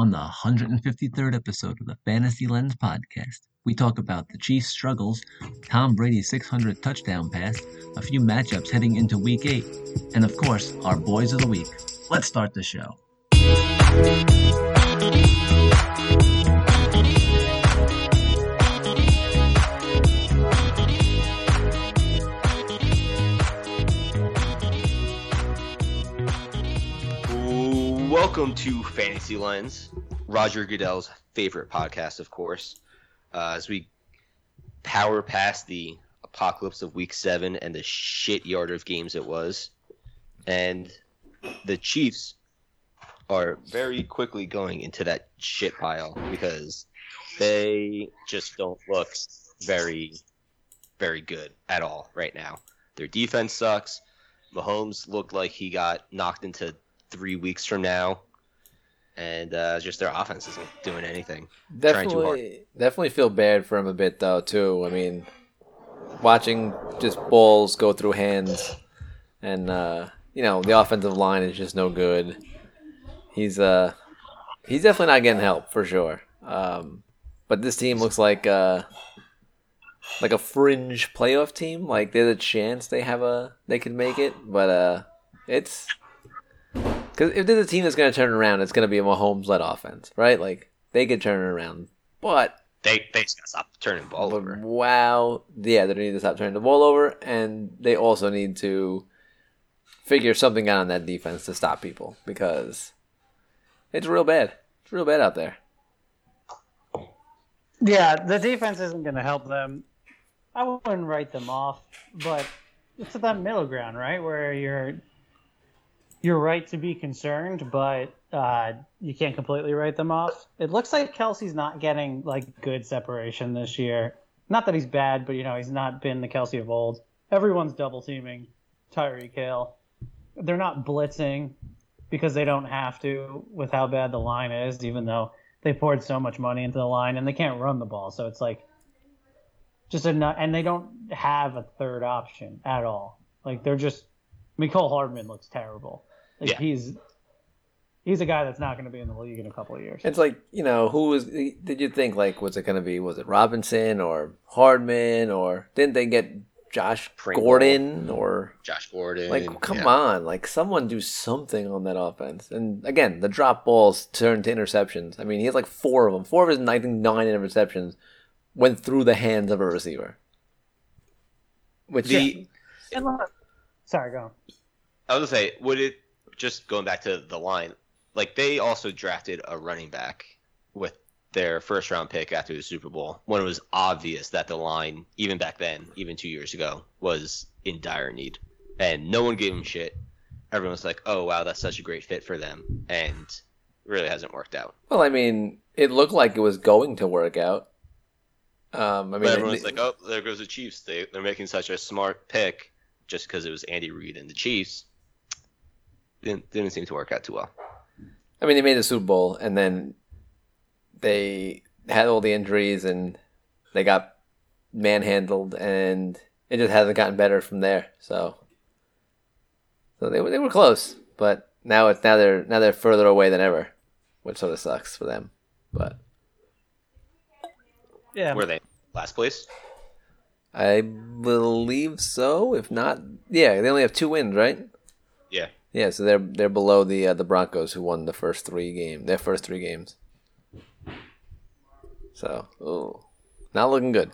On the 153rd episode of the Fantasy Lens podcast, we talk about the Chiefs' struggles, Tom Brady's 600 touchdown pass, a few matchups heading into Week 8, and of course, our boys of the week. Let's start the show. Welcome to Fantasy Lens, Roger Goodell's favorite podcast, of course. Uh, as we power past the apocalypse of Week Seven and the shit yard of games it was, and the Chiefs are very quickly going into that shit pile because they just don't look very, very good at all right now. Their defense sucks. Mahomes looked like he got knocked into three weeks from now, and uh, just their offense isn't doing anything. Definitely, definitely feel bad for him a bit though too. I mean, watching just balls go through hands, and uh, you know the offensive line is just no good. He's uh, he's definitely not getting help for sure. Um, but this team looks like uh, like a fringe playoff team. Like there's a chance they have a they could make it, but uh, it's because if there's a team that's going to turn around, it's going to be a Mahomes-led offense, right? Like they could turn it around, but they they just got to stop turning the ball over. Wow, yeah, they need to stop turning the ball over, and they also need to figure something out on that defense to stop people because it's real bad. It's real bad out there. Yeah, the defense isn't going to help them. I wouldn't write them off, but it's at that middle ground, right, where you're you're right to be concerned, but uh, you can't completely write them off. It looks like Kelce's not getting like good separation this year. Not that he's bad, but you know he's not been the Kelce of old. Everyone's double teaming Tyreek Hill. They're not blitzing because they don't have to with how bad the line is, even though they poured so much money into the line and they can't run the ball. So it's like just enough, and they don't have a third option at all. Like they're just Mecole Hardman looks terrible. Like Yeah. he's he's a guy that's not going to be in the league in a couple of years. It's like you know who was did you think like was it going to be was it Robinson or Hardman or didn't they get Josh Pringle. Gordon or Josh Gordon, like come yeah. on like someone do something on that offense and again the drop balls turned to interceptions I mean he has like four of them four of his I think nine interceptions went through the hands of a receiver which The And look- Sorry, go on. I was gonna say, would it just going back to the line? Like they also drafted a running back with their first round pick after the Super Bowl when it was obvious that the line, even back then, even two years ago, was in dire need, and no one gave him shit. Everyone was like, "Oh wow, that's such a great fit for them," and really hasn't worked out. well I mean it looked like it was going to work out um I mean But everyone's it- like, "Oh, there goes the Chiefs. They they're making such a smart pick just because it was Andy Reid and the Chiefs." Didn't didn't seem to work out too well. I mean, they made the Super Bowl, and then they had all the injuries, and they got manhandled, and it just hasn't gotten better from there. So, so they were they were close, but now it's now they're now they're further away than ever, which sort of sucks for them. But Yeah, Were they last place? I believe so. If not, yeah, they only have two wins, right? Yeah. So they're they're below the uh, the Broncos who won the first three game their first three games. So, oh, not looking good.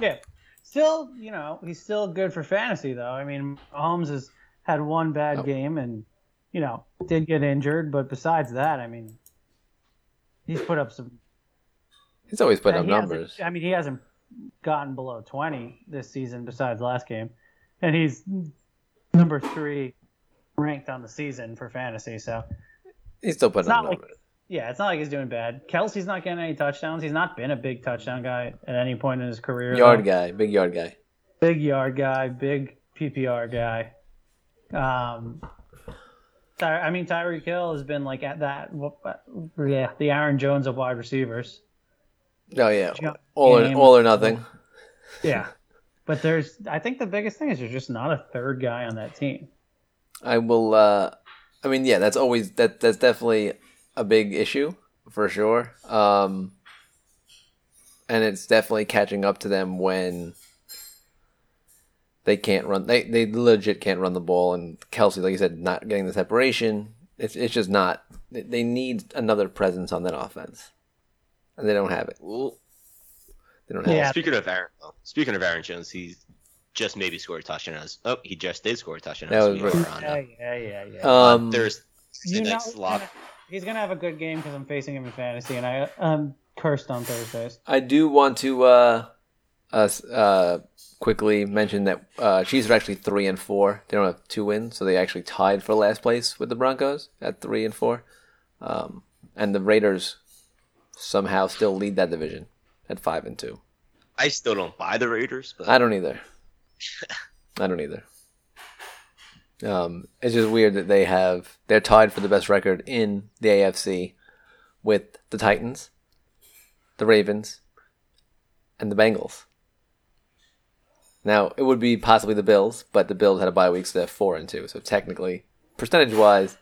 yeah. Still, you know, he's still good for fantasy though. I mean, Holmes has had one bad Oh. game and you know did get injured, but besides that, I mean, he's put up some He's always put up numbers. I mean, he hasn't gotten below 20 this season besides last game. And he's number three ranked on the season for fantasy. So, He's still putting up like- yeah, it's not like he's doing bad. Kelce's not getting any touchdowns. He's not been a big touchdown guy at any point in his career. Yard though. guy, big yard guy. Big yard guy, big PPR guy. Um, Ty- I mean, Tyreek Hill has been like at that, yeah, the Aaron Jones of wide receivers. Oh yeah, all or all or nothing. Yeah. But there's, I think the biggest thing is there's just not a third guy on that team. I will. uh I mean, yeah, that's always that. That's definitely a big issue for sure. Um, and it's definitely catching up to them when they can't run. They they legit can't run the ball. And Kelce, like you said, not getting the separation. It's it's just not. They need another presence on that offense, and they don't have it. Well, They don't have. Yeah. speaking of Aaron, well, speaking of Aaron Jones, he's just maybe scored a touchdown. Oh, he just did score a touchdown. That was we right. are on, Yeah, yeah, yeah, yeah. It. uh, Um, Thursday you know, night slot. he's gonna have a good game because I'm facing him in fantasy, and I I'm cursed on Thursdays. I do want to uh, uh, uh, quickly mention that uh, Chiefs are actually three and four. They don't have two wins, so they actually tied for last place with the Broncos at three and four. Um, and the Raiders somehow still lead that division at five and two. I still don't buy the Raiders, but I don't either. I don't either. Um, it's just weird that they have they're tied for the best record in the AFC with the Titans, the Ravens, and the Bengals. Now it would be possibly the Bills, but the Bills had a bye week, so they're four and two. So technically, percentage wise,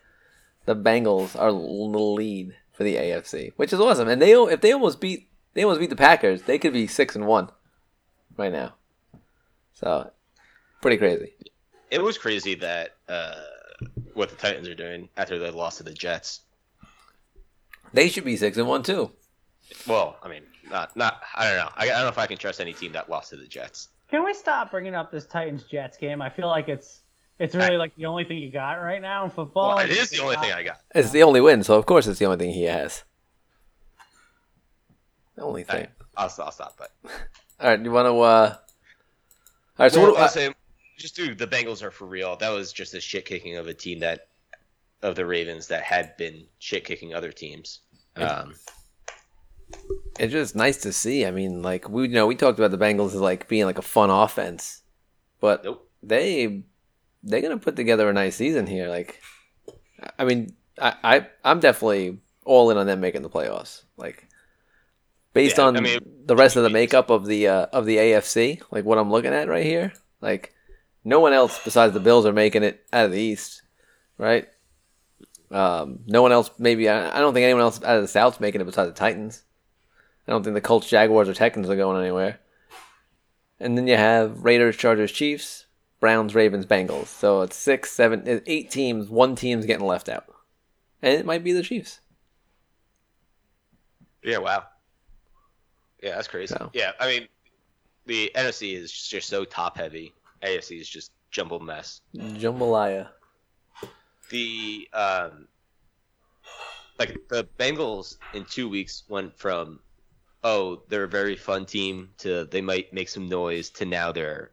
the Bengals are the lead for the AFC, which is awesome. And they if they almost beat they almost beat the Packers, they could be six and one right now. So pretty crazy. it was crazy that uh, what the Titans are doing after they lost to the Jets. They should be six and one too. Well, I mean, not not. I don't know. I, I don't know if I can trust any team that lost to the Jets. Can we stop bringing up this Titans Jets game? I feel like it's it's really like the only thing you got right now in football. Well, it is the only thing I got. It's the only win, so of course it's the only thing he has. The only thing. I'll, I'll stop. But All right, you want to? uh All right, so well, what do I, say, just dude, the Bengals are for real. That was just a shit kicking of a team that of the Ravens that had been shit kicking other teams. Um, it's just nice to see. I mean, like we you know we talked about the Bengals as like being like a fun offense, but nope. they they're gonna put together a nice season here. Like, I mean, I, I I'm definitely all in on them making the playoffs. Like, based Yeah, on I mean, the rest of the makeup of the uh, of the AFC, like what I'm looking at right here, like no one else besides the Bills are making it out of the East, right? Um, no one else, maybe I, I don't think anyone else out of the South's making it besides the Titans. I don't think the Colts, Jaguars, or Texans are going anywhere. And then you have Raiders, Chargers, Chiefs, Browns, Ravens, Bengals. So it's six, seven, it's eight teams. One team's getting left out, and it might be the Chiefs. Yeah. Wow. Yeah, that's crazy. So. Yeah, I mean, the NFC is just so top heavy. AFC is just jumbled mess. Jambalaya. the um like the Bengals in two weeks went from oh they're a very fun team to they might make some noise to now they're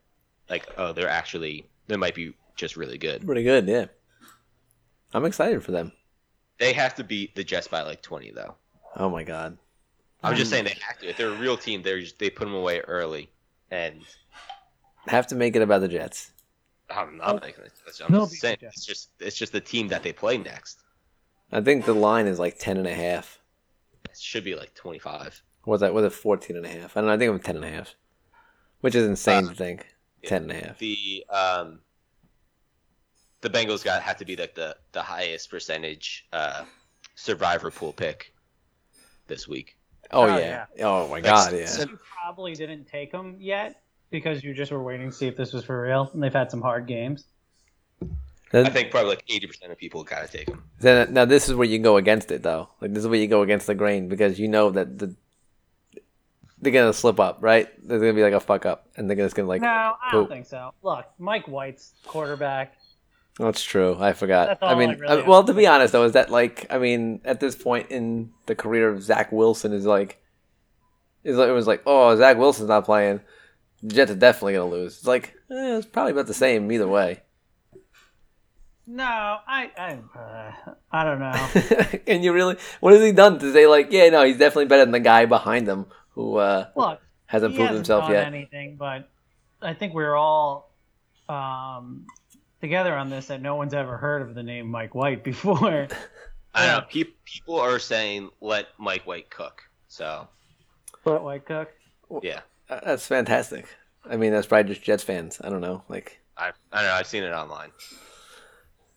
like oh they're actually they might be just really good. Pretty good, yeah. I'm excited for them. They have to beat the Jets by like twenty though. Oh my god. I'm just saying they have to. If they're a real team, they're they put them away early, and Have to make it about the Jets. I'm not making it. I'm They'll just beat saying the Jets. it's just it's just the team that they play next. I think the line is like 10 and a half. It should be like 25. Was that was it 14 and a half? I don't know, I think it was 10 and a half. Which is insane Uh, to think. yeah. 10 and a half. the um the Bengals got had to be like the the highest percentage uh survivor pool pick this week. Oh, Oh, yeah. Oh my god, yeah. You probably didn't take them yet because you just were waiting to see if this was for real, and they've had some hard games. Then- I think probably like 80% of people got to take them. Then now this is where you go against it though. Like this is where you go against the grain because you know that the they're gonna slip up, right? There's gonna be like a fuck up, and they're just gonna like. no, I don't poop. think so. Look, Mike White's quarterback. That's true. I forgot. I mean, I really uh, well, to be honest though, is that like I mean, at this point in the career of Zach Wilson, is like, is like, it was like, oh, Zach Wilson's not playing. The Jets are definitely gonna lose. It's like eh, it's probably about the same either way. No, I, I, uh, I don't know. and you really, what has he done to say like, yeah, no, he's definitely better than the guy behind him who uh, Look, hasn't proved hasn't himself yet. anything, but I think we're all um, together on this that no one's ever heard of the name Mike White before. I don't know. Pe- people are saying let Mike White cook. So, But White Cook. yeah. Uh, That's fantastic. I mean, that's probably just Jets fans. I don't know, like I, I don't know. I've seen it online.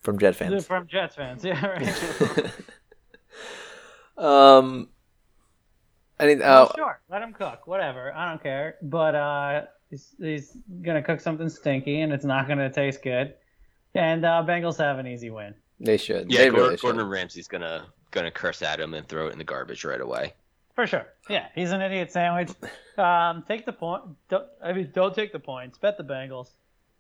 from Jet fans. From Jets fans, yeah, right. Um, I need. Well, Oh, sure, let him cook. Whatever, I don't care. But uh, he's, he's gonna cook something stinky, and it's not gonna taste good. And uh, Bengals have an easy win. they should. Yeah, they Gordon, really should. Gordon Ramsay's gonna gonna curse at him and throw it in the garbage right away. For sure. Yeah, he's an idiot sandwich. Um, take the point. Don't, I mean, don't take the points. Bet the Bengals.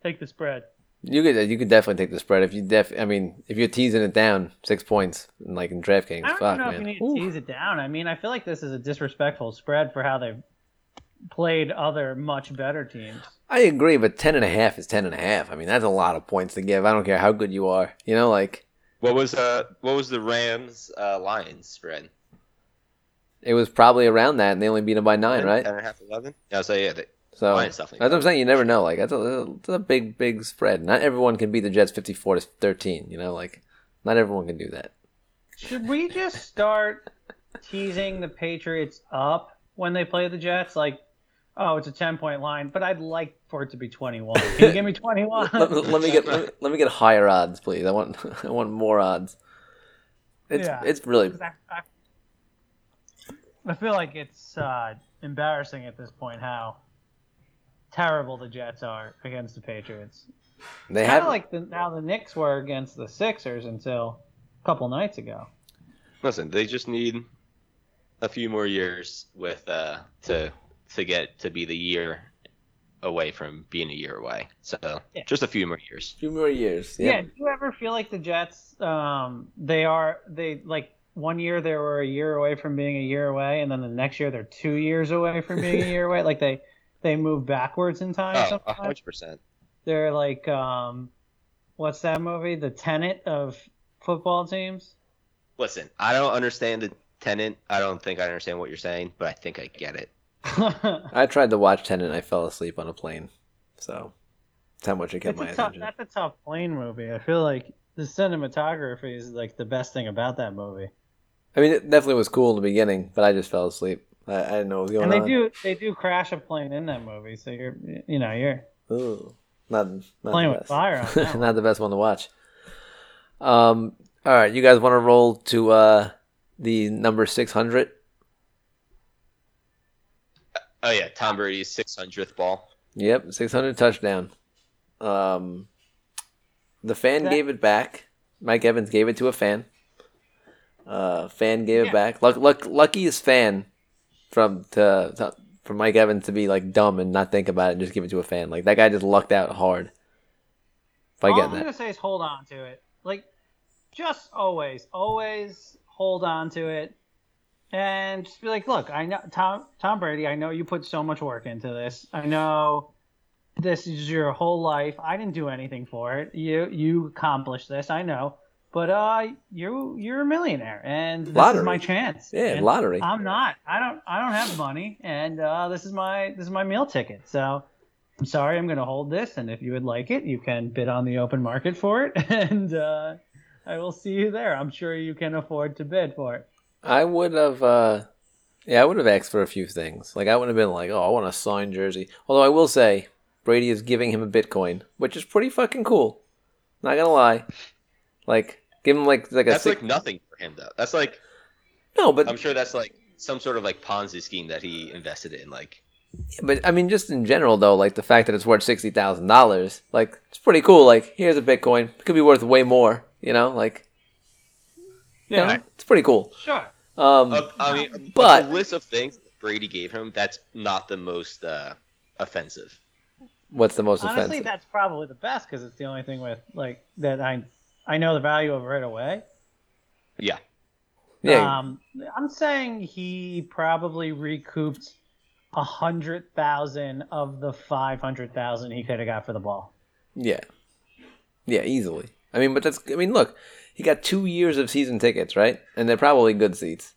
Take the spread. You could you could definitely take the spread if you def. I mean, if you're teasing it down six points, like in DraftKings, I don't fuck know man. if you need to Ooh. tease it down. I mean, I feel like this is a disrespectful spread for how they've played other much better teams. I agree, but ten and a half is ten and a half. I mean, that's a lot of points to give. I don't care how good you are. You know, like What was uh what was the Rams uh, Lions spread? it was probably around that, and they only beat them by nine, 10, right? 10 and a half, 11? Yeah, so yeah, they, So Lions that's definitely. what I'm saying. You never know. Like that's a, that's a big, big spread. Not everyone can beat the Jets fifty-four to thirteen. You know, like not everyone can do that. Should we just start teasing the Patriots up when they play the Jets? Like, oh, it's a 10 point line, but I'd like for it to be 21. Can you give me 21? let, let me get let me, let me get higher odds, please. I want I want more odds. It's Yeah. it's really I, I, I feel like it's uh, embarrassing at this point how terrible the Jets are against the Patriots. they Kind have of like the, how the Knicks were against the Sixers until a couple nights ago. Listen, they just need a few more years with uh to to get to be the year away from being a year away. So Yeah. just a few more years. A few more years. Yeah. Yeah. Do you ever feel like the Jets? Um, they are they like one year they were a year away from being a year away, and then the next year they're two years away from being a year away. Like they they move backwards in time. Oh, a sometimes. hundred percent. They're like um, what's that movie? The Tenet of football teams. Listen, I don't understand the tenet. I don't think I understand what you're saying, but I think I get it. I tried to watch Tenet and I fell asleep on a plane. So that's how much it kept It's my a tough, attention. that's a tough plane movie. I feel like the cinematography is like the best thing about that movie. I mean, it definitely was cool in the beginning, but I just fell asleep. I, I didn't know what was going on. And they on. do they do crash a plane in that movie, so you're you know you're Ooh, not, not playing with fire on not the best one to watch. Um, all right, you guys want to roll to uh the number six hundred? Oh yeah, Tom Brady's six hundredth ball. Yep, six hundred touchdown. Um, the fan That- gave it back. Mike Evans gave it to a fan. Uh, fan gave Yeah. it back. Luck, luck, luckiest fan from to, to for Mike Evans to be like dumb and not think about it and just give it to a fan. Like that guy just lucked out hard. If I All get I'm that. gonna say is hold on to it. Like, just always, always hold on to it, and just be like, look, I know Tom Tom Brady. I know you put so much work into this. I know this is your whole life. I didn't do anything for it. You you accomplished this. I know, but uh, you you're a millionaire, and this Lottery. is my chance. Yeah, And lottery. I'm not. I don't. I don't have money, and uh, this is my this is my meal ticket. So I'm sorry. I'm going to hold this, and if you would like it, you can bid on the open market for it, and uh, I will see you there. I'm sure you can afford to bid for it. I would have, uh, yeah, I would have asked for a few things. Like I would have been like, oh, I want a signed jersey. Although I will say, Brady is giving him a Bitcoin, which is pretty fucking cool. Not gonna lie. Like, give him like like a That's six- like nothing for him though. That's like no, but I'm sure that's like some sort of like Ponzi scheme that he invested in. Like but I mean, just in general though, like the fact that it's worth sixty thousand dollars, like it's pretty cool. Like, here's a Bitcoin, it could be worth way more. You know, like, you know, it's pretty cool. uh, Sure. Um, I mean, but- but the list of things Brady gave him, that's not the most uh, offensive. what's the most Honestly, offensive? that's probably the best because it's the only thing with like that I I know the value of right away. Yeah, yeah, Um, I'm saying he probably recouped a hundred thousand of the five hundred thousand he could have got for the ball. Yeah. Yeah, easily. I mean, but that's. I mean, look, he got two years of season tickets, right? And they're probably good seats.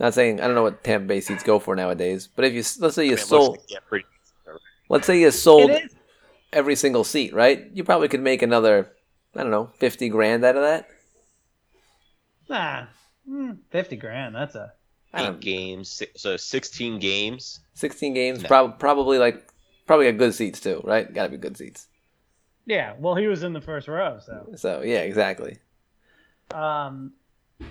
Not saying I don't know what Tampa Bay seats go for nowadays, but if you let's say you I mean, sold, like, yeah, pretty. let's say you sold every single seat, right? You probably could make another, I don't know, fifty grand out of that. Nah, hmm, fifty grand. That's a Eight games, si- so 16 games. Sixteen games, No. prob- probably like probably got good seats too, right? Got to be good seats. yeah. Well, he was in the first row, so So yeah, exactly. Um,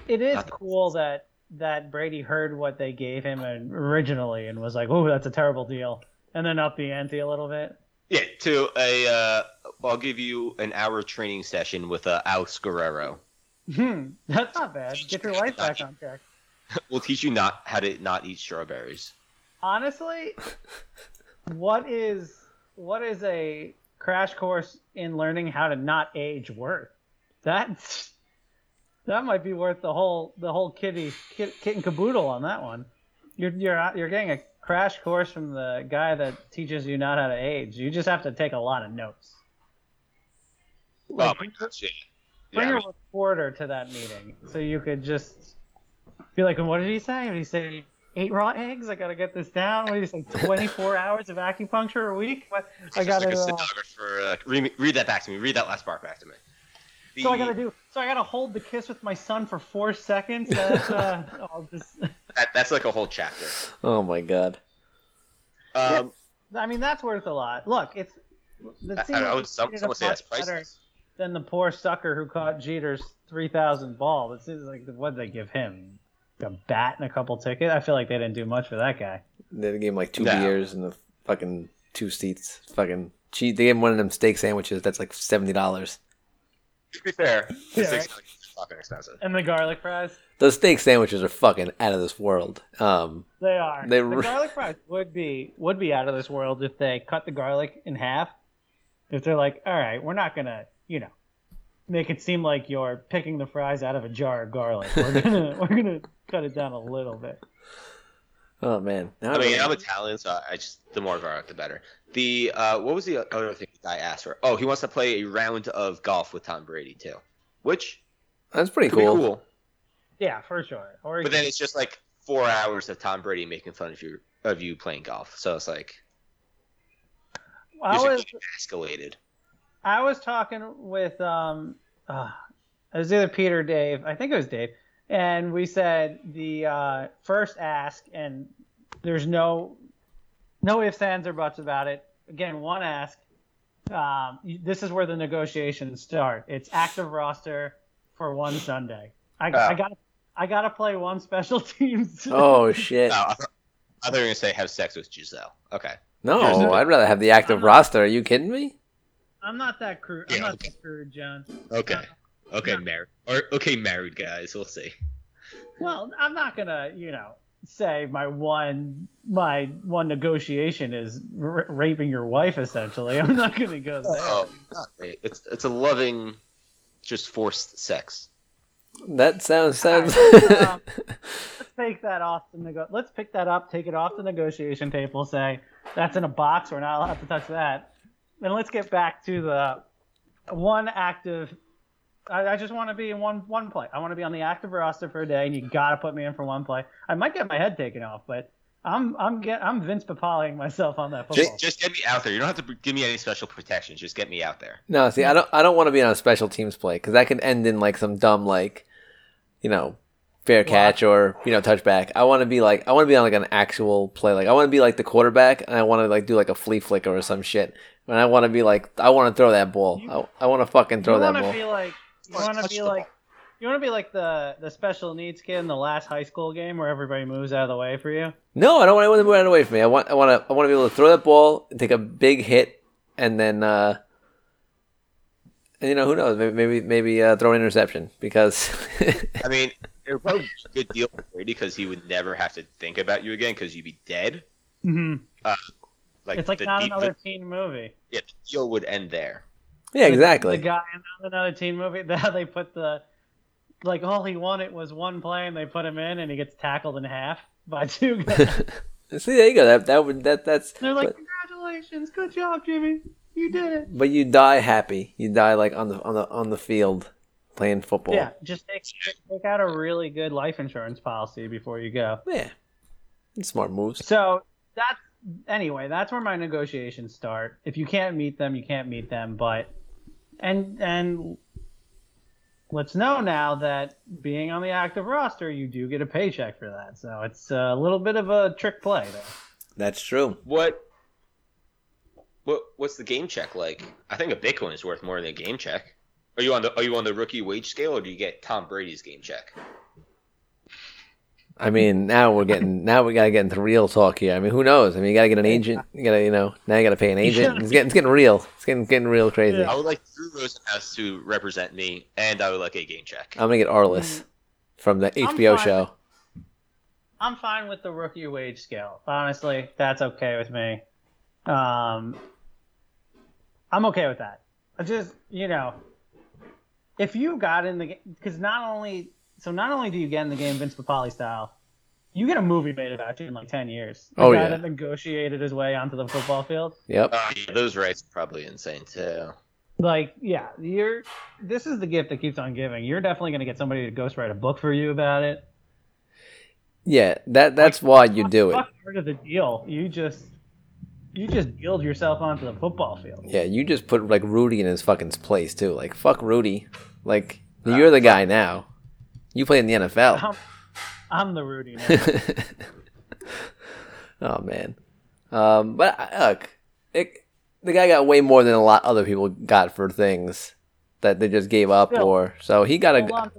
it is cool that that Brady heard what they gave him originally and was like, "Oh, that's a terrible deal," and then up the ante a little bit. Yeah, to a uh, I'll give you an hour training session with uh, Alex Guerrero. Hmm, that's not bad. Get your life back on track. We'll teach you not how to not eat strawberries. Honestly, what is what is a crash course in learning how to not age worth? That's that might be worth the whole the whole kitty kit, kit and caboodle on that one. You're you're you're getting a crash course from the guy that teaches you not how to age. You just have to take a lot of notes. Like, oh my yeah. bring Yeah, a reporter to that meeting so you could just be like, what did he say? Did he say eight raw eggs? I gotta get this down. What did he say? Twenty four hours of acupuncture a week? What? I gotta. like a uh, stenographer. Uh, read, read that back to me. Read that last part back to me. So I gotta do. So I gotta hold the kiss with my son for four seconds. That's, uh, I'll just. that, that's like a whole chapter. Oh my god. Um, I mean, that's worth a lot. Look, it's. It I- seems I like would- it's some- someone say that's better priceless. Than the poor sucker who caught Jeter's three thousand ball. It seems like what they give him, a bat and a couple tickets. I feel like they didn't do much for that guy. They gave him like two No. beers and the fucking two seats. Fucking cheap. They gave him one of them steak sandwiches. That's like seventy dollars. To be fair, Yeah, it's right. fucking expensive. And the garlic fries. Those steak sandwiches are fucking out of this world. Um, They are. They the re- garlic fries would be would be out of this world if they cut the garlic in half. If they're like, all right, we're not gonna, you know, make it seem like you're picking the fries out of a jar of garlic. We're gonna we're gonna cut it down a little bit. oh man. Now I mean, really- I'm Italian, so I just the more garlic, the better. The uh, what was the other thing the guy asked for? Oh, he wants to play a round of golf with Tom Brady too, which that's pretty could be cool. cool. Yeah, for sure. Or But then it's just like four hours of Tom Brady making fun of you of you playing golf. So it's like I was escalated. I was talking with um, uh, it was either Peter or Dave. I think it was Dave, and we said the uh, first ask, and there's no no ifs, ands, or buts about it. Again, one ask. Um, this is where the negotiations start. It's active roster for one Sunday. I, Oh. I got I gotta play one special teams. Oh shit. No, I thought I thought you were gonna say have sex with Gisele. Okay. No, Here's I'd rather have the active roster. Are you kidding me? I'm not that crude. I'm not okay. that crude, John. Okay. Okay, No. married. Or okay, married guys. We'll see. Well, I'm not gonna, you know, say my one my one negotiation is r- raping your wife. Essentially, I'm not gonna go there. Oh. It's it's a loving, just forced sex. That sounds sounds. Um, let's take that off the nego- Let's pick that up, take it off the negotiation table. Say that's in a box. We're not allowed to touch that. And let's get back to the one active. I, I just want to be in one one play. I want to be on the active roster for a day, and you got to put me in for one play. I might get my head taken off, but I'm I'm get I'm Vince Papaling myself on that football. Just, just get me out there. You don't have to give me any special protections. Just get me out there. no, see, I don't. I don't want to be on a special teams play because that could end in like some dumb like, you know, fair catch or you know touchback. I want to be like I want to be on like an actual play. Like I want to be like the quarterback and I want to like do like a flea flicker or some shit. And I want to be like I want to throw that ball. I, I want to fucking throw you that ball. be like you want to be like ball. you want to be like the the special needs kid in the last high school game where everybody moves out of the way for you. No, I don't want anyone to move out away from me. I want I want to I want to be able to throw that ball and take a big hit and then uh and you know who knows maybe maybe, maybe uh, throw an interception because I mean, it would probably be a good deal for Brady because he would never have to think about you again because you'd be dead. Mm-hmm. Like It's like the not deep- another the- teen movie. yeah, the deal would end there. Yeah exactly. The guy in another teen movie that they put the like all he wanted was one play and they put him in and he gets tackled in half by two guys. See, there you go. That that would that that's. They're like, but, "Congratulations, good job, Jimmy, you did it." but you die happy. You die like on the on the on the field playing football. Yeah, just take take out a really good life insurance policy before you go. yeah. Smart moves. So that's anyway. That's where my negotiations start. If you can't meet them, you can't meet them. But and and let's know now that being on the active roster, you do get a paycheck for that. So it's a little bit of a trick play there. That's true. What? What? What's the game check like? I think a Bitcoin is worth more than a game check. Are you on the Are you on the rookie wage scale, or do you get Tom Brady's game check? I mean, now we're getting now we gotta get into real talk here. I mean, who knows? I mean, you gotta get an agent. You gotta, you know, now you gotta pay an agent. It's getting it's getting real. It's getting getting real crazy. Yeah. I would like Drew Rosenhaus to represent me, and I would like a game check. I'm gonna get Arliss from the HBO fine. show. I'm fine with the rookie wage scale. Honestly, that's okay with me. Um, I'm okay with that. I just, you know, if you got in the game, because not only, so not only do you get in the game Vince Papale style, you get a movie made about you in like 10 years. The Oh, guy yeah. that negotiated his way onto the football field. Yep. Uh, those rights are probably insane too. Like, yeah, you're, this is the gift that keeps on giving. You're definitely going to get somebody to ghostwrite a book for you about it. Yeah. That that's why you do it. Fuck part of the deal. You just, you just build yourself onto the football field. Yeah. You just put like Rudy in his fucking place too. Like fuck Rudy. Like you're the guy now. You play in the NFL. I'm, I'm the Rudy oh man. Um, but uh, look, it, the guy got way more than a lot other people got for things that they just gave up Still. or so he got a.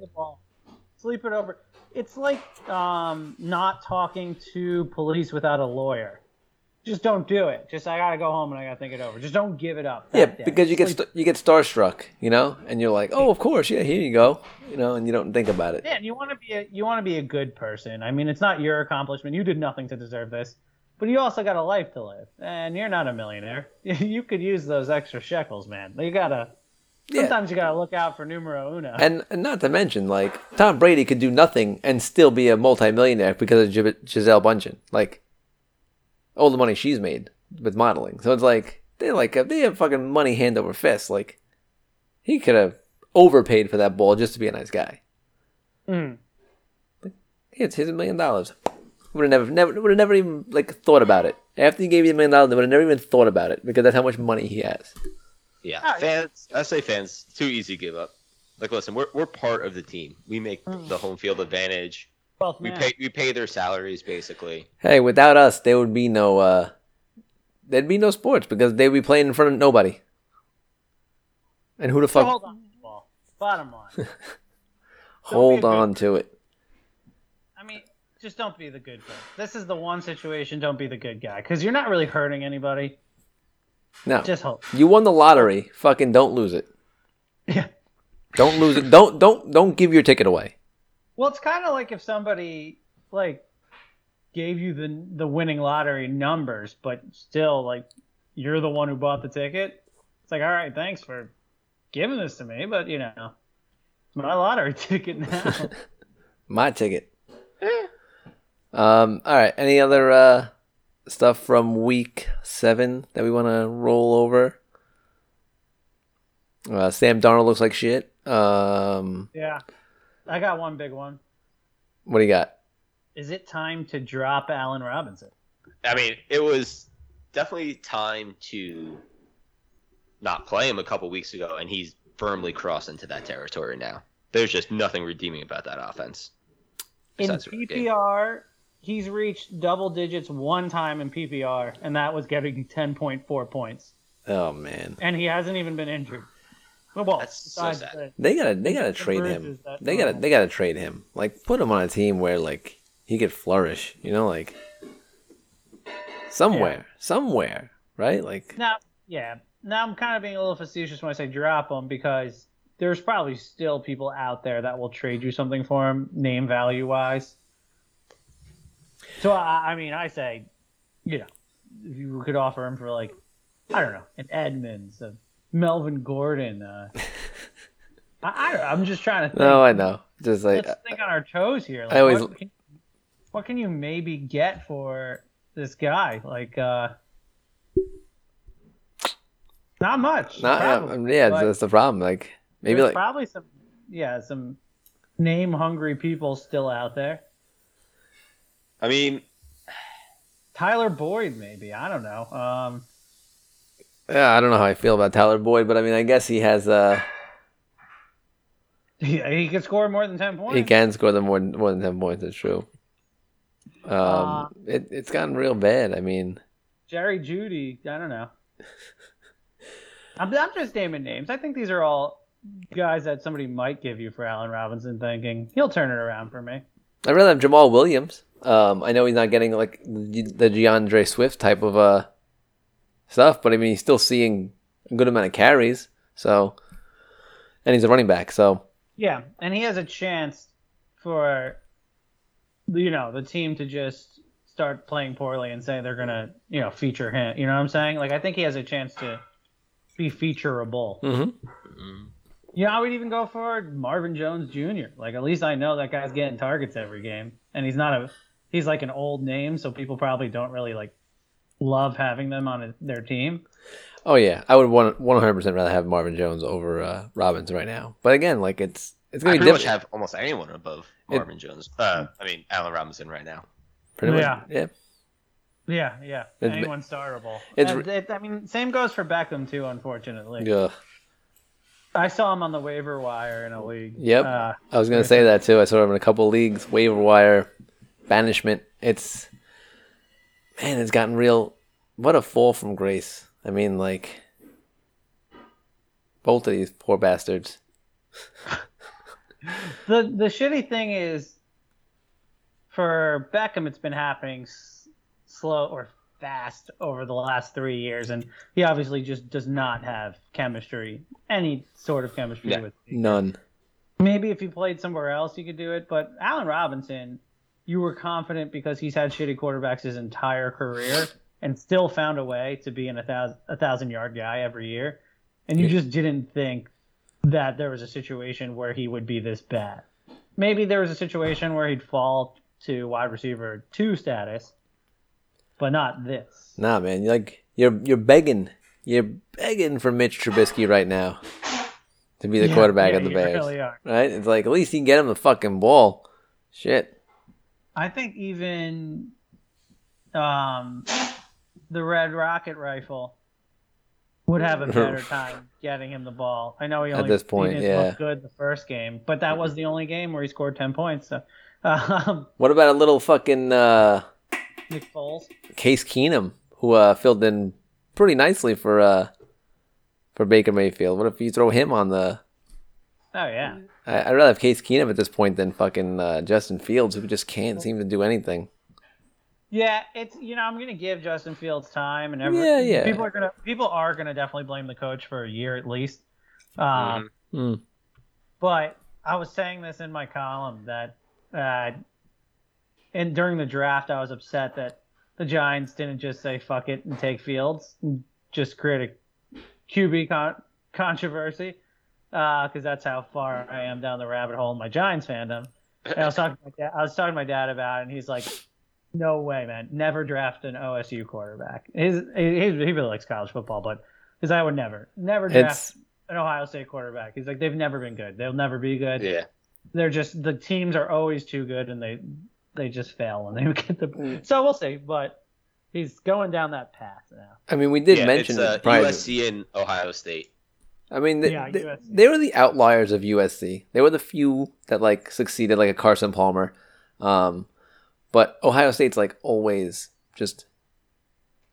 Sleep it over. It's like um, not talking to police without a lawyer. Just don't do it. Just I gotta go home and I gotta think it over. Just don't give it up. yeah day. because you get st- you get starstruck, you know, and you're like, oh, of course, yeah, here you go, you know, and you don't think about it. yeah, and you want to be a you want to be a good person. I mean, it's not your accomplishment. You did nothing to deserve this, but you also got a life to live, and you're not a millionaire. You could use those extra shekels, man. You gotta. Yeah. Sometimes you gotta look out for numero uno. And, and not to mention, like Tom Brady could do nothing and still be a multimillionaire because of Gisele Bündchen. Like all the money she's made with modeling. So it's like they like they have fucking money hand over fist. Like he could have overpaid for that ball just to be a nice guy. Mm. It's his million dollars. Would have never, never, would have never even like thought about it. After he gave you a million dollars, they would have never even thought about it because that's how much money he has. Yeah, Oh, yeah. fans. I say fans. Too easy to give up. Like, listen, we're we're part of the team. We make Mm. the home field advantage. Twelfth We man. pay we pay their salaries basically. Hey, without us, there would be no, uh, there'd be no sports because they'd be playing in front of nobody. And who the So fuck? hold on to the ball. Bottom line. hold be good- on to it. I mean, just don't be the good guy. This is the one situation. Don't be the good guy because you're not really hurting anybody. No, Just hope. you won the lottery. Fucking don't lose it. Yeah. Don't lose it. Don't don't don't give your ticket away. Well, it's kind of like if somebody like gave you the the winning lottery numbers, but still like you're the one who bought the ticket. It's like, all right, thanks for giving this to me, but you know, it's my lottery ticket now. My ticket. Um. All right. Any other uh stuff from week seven that we want to roll over? Uh, Sam Darnold looks like shit. Um. yeah, I got one big one. What do you got? Is it time to drop Allen Robinson? I mean, it was definitely time to not play him a couple weeks ago, and he's firmly crossed into that territory now. There's just nothing redeeming about that offense. In Besides the game. PPR, he's reached double digits one time in PPR, and that was getting 10.4 points. Oh man. And he hasn't even been injured. Well, That's so sad. They gotta they gotta The trade him. They gotta they gotta trade him. Like put him on a team where like he could flourish. You know, like somewhere, somewhere, right? Like Now, yeah. Now I'm kind of being a little facetious when I say drop him because there's probably still people out there that will trade you something for him, name value wise. So I, I mean, I say, you know, if you could offer him for like, I don't know, an Edmonds, a Melvin Gordon. Uh, I, I, I'm just trying to think. no, I know. Just like Let's think on our toes here. Like, I always- what, can, what can you maybe get for this guy? Like, uh, not much. not, probably, um, yeah, that's the problem. Like maybe like probably some, yeah, some name hungry people still out there. I mean, Tyler Boyd, maybe. I don't know. Um, yeah, I don't know how I feel about Tyler Boyd, but I mean, I guess he has uh he, he could score more than ten points. he can score them more than, more than ten points. It's true. Um, Uh, it it's gotten real bad. I mean, Jerry Jeudy. I don't know. I'm, I'm just naming names. I think these are all guys that somebody might give you for Allen Robinson, thinking he'll turn it around for me. I'd rather have Jamaal Williams. Um, I know he's not getting like the the D'Andre Swift type of uh stuff, but I mean he's still seeing a good amount of carries. So, and he's a running back. So Yeah, and he has a chance for you know the team to just start playing poorly and say they're gonna you know feature him. You know what I'm saying? Like I think he has a chance to be featureable. mhm. Mm. Yeah, I would even go for Marvin Jones Jr. Like at least I know that guy's getting targets every game, and he's not a he's like an old name, so people probably don't really like love having them on their team. oh yeah, I would one one hundred percent rather have Marvin Jones over uh, Robbins right now. But again, like it's it's gonna be pretty much have almost anyone above It- Marvin Jones. Uh, I mean, Allen Robinson right now. Pretty Yeah. much, yeah. Yeah, yeah, It's- anyone's startable. it's it- I mean, same goes for Beckham too. Unfortunately, Yeah. I saw him on the waiver wire in a league. Yep. Uh, I was gonna say that too. I saw him in a couple leagues, waiver wire, banishment. It's man, it's gotten real. What a fall from grace. I mean, like both of these poor bastards. the the shitty thing is, for Beckham, it's been happening s- slow or fast over the last three years, and he obviously just does not have chemistry, any sort of chemistry Yeah. with. None. Maybe if he played somewhere else, you could do it. But Allen Robinson, you were confident because he's had shitty quarterbacks his entire career and still found a way to be an a thousand a thousand yard guy every year, and you Yeah. just didn't think that there was a situation where he would be this bad. Maybe there was a situation where he'd fall to wide receiver two status, but not this. Nah, man. You're like you're you're begging, you're begging for Mitch Trubisky right now to be the Yeah, quarterback yeah, of the Bears. really are. Right? It's like at least you can get him the fucking ball. Shit. I think even um, the Red Rocket rifle would have a better time getting him the ball. I know he At only this point, yeah. look good the first game, but that was the only game where he scored ten points. So, um, What about a little fucking uh, Nick Foles, Case Keenum, who uh, filled in pretty nicely for uh, for Baker Mayfield? What if you throw him on the? oh yeah, I, I'd rather have Case Keenum at this point than fucking uh, Justin Fields, who just can't seem to do anything. yeah. It's you know I'm gonna give Justin Fields time, and every, Yeah, yeah. people are gonna people are gonna definitely blame the coach for a year at least. Um, Mhm. Hmm. But I was saying this in my column that, uh, and during the draft, I was upset that the Giants didn't just say "fuck it" and take Fields, and just create a QB con- controversy, because that's how far I am down the rabbit hole in my Giants fandom. And I was talking, to my dad, I was talking to my dad about it, and he's like, "No way, man! Never draft an OSU quarterback." His, he, he really likes college football, but because I would never, never draft It's an Ohio State quarterback. He's like, they've never been good. They'll never be good. Yeah. They're just the teams are always too good, and they they just fail when they get the. So we'll see, but he's going down that path now. I mean, we did yeah, mention it's, uh, it prior. to- USC and Ohio State. I mean, they, Yeah, they, they were the outliers of USC. They were the few that like succeeded, like a Carson Palmer. Um, but Ohio State's like always just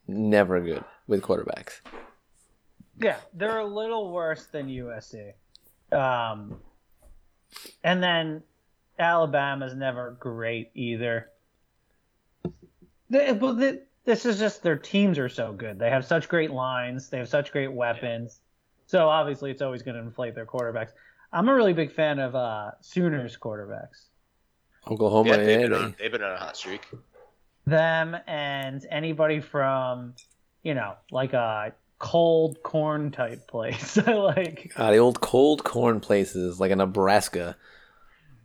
never good with quarterbacks. Yeah, they're a little worse than USC. Um, and then Alabama's never great either. They, well, they, this is just their teams are so good. They have such great lines. They have such great weapons. So obviously, it's always going to inflate their quarterbacks. I'm a really big fan of uh, Sooners quarterbacks. Oklahoma, yeah, yeah, they've, been they- on, they've been on a hot streak. Them and anybody from, you know, like a cold corn type place. like, Ah, the old cold corn places like a Nebraska,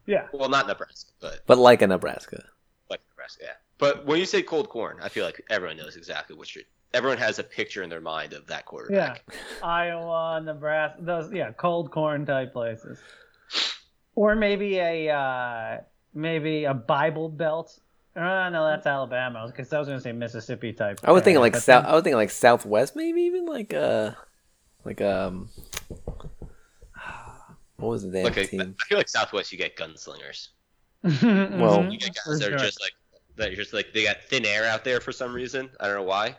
yeah. Well, not Nebraska, but but like a Nebraska. like Nebraska, yeah. But when you say cold corn, I feel like everyone knows exactly what you're. Everyone has a picture in their mind of that quarterback. Yeah, Iowa, Nebraska, those yeah, cold corn type places, or maybe a uh, maybe a Bible Belt. Uh, no, that's Alabama. Because I was going to say Mississippi type. I was thinking like south. then- I was thinking like Southwest, maybe even like uh, like um, what was the damn Like a, I team? feel like Southwest, you get gunslingers. Well- You get guys for that are sure. just like that. are just like they got thin air out there for some reason. I don't know why.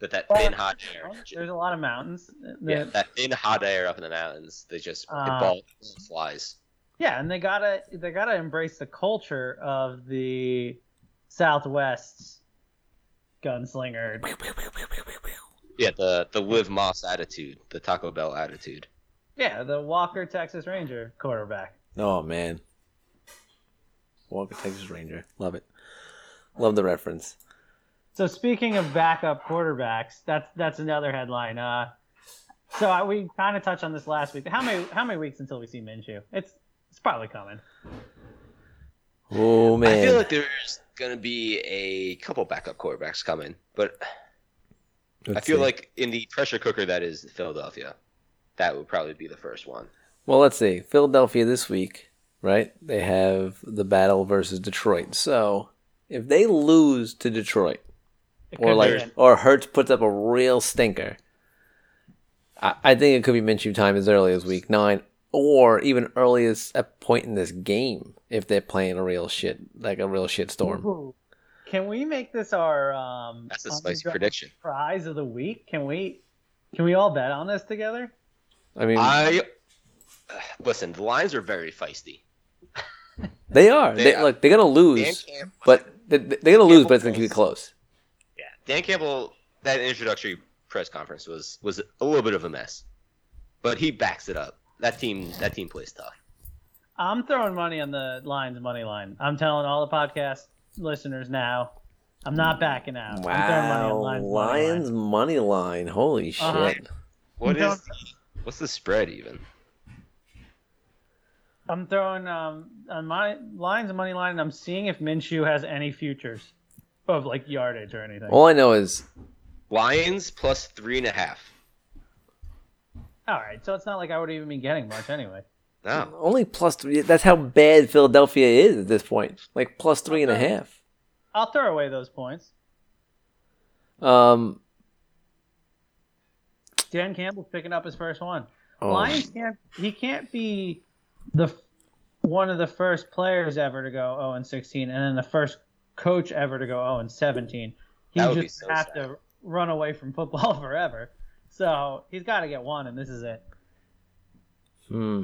But that thin hot air. There's a lot of mountains. Yeah, that- that thin hot air up in the mountains. They just Uh, it ball flies. Yeah, and they gotta they gotta embrace the culture of the Southwest gunslinger. Yeah, the the Liv Moss attitude, the Taco Bell attitude. Yeah, the Walker Texas Ranger quarterback. Oh man. Walker Texas Ranger. Love it. Love the reference. So speaking of backup quarterbacks, that's that's another headline. Uh, so I, we kind of touched on this last week. How many how many weeks until we see Minshew? It's it's probably coming. Oh man. I feel like there's gonna be a couple backup quarterbacks coming, but I Let's feel see. like in the pressure cooker that is Philadelphia, that would probably be the first one. Well, let's see. Philadelphia this week, right? They have the battle versus Detroit. So if they lose to Detroit, It or like, be. or Hurts puts up a real stinker, I, I think it could be Minshew time as early as week nine, or even early as a point in this game if they're playing a real shit, like a real shit storm. Ooh. Can we make this our um That's a spicy underdog prediction. prize of the week? Can we can we all bet on this together? I mean, I listen. The Lions are very feisty. they are. they They, are. look, they're gonna lose, but they, they're gonna lose, but it's gonna Campbell keep it close. Yeah, Dan Campbell. That introductory press conference was was a little bit of a mess, but he backs it up. That team that team plays tough. I'm throwing money on the Lions money line. I'm telling all the podcast listeners now. I'm not backing out. I'm throwing money on Wow, Lions. money line. Money line. Holy shit! Uh-huh. What Don't- is the, what's the spread even? I'm throwing um on my Lions money line. and I'm seeing if Minshew has any futures of like yardage or anything. All I know is Lions plus three and a half. All right, so it's not like I would even be getting much anyway. No, only plus three. That's how bad Philadelphia is at this point. Like plus three and a half. I'll throw away those points. Um, Dan Campbell's picking up his first one. oh, Lions can't. He can't be the one of the first players ever to go 0 and 16, and then the first coach ever to go 0 and 17. He would just so have sad. to run away from football forever. So he's got to get one, and this is it. Hmm.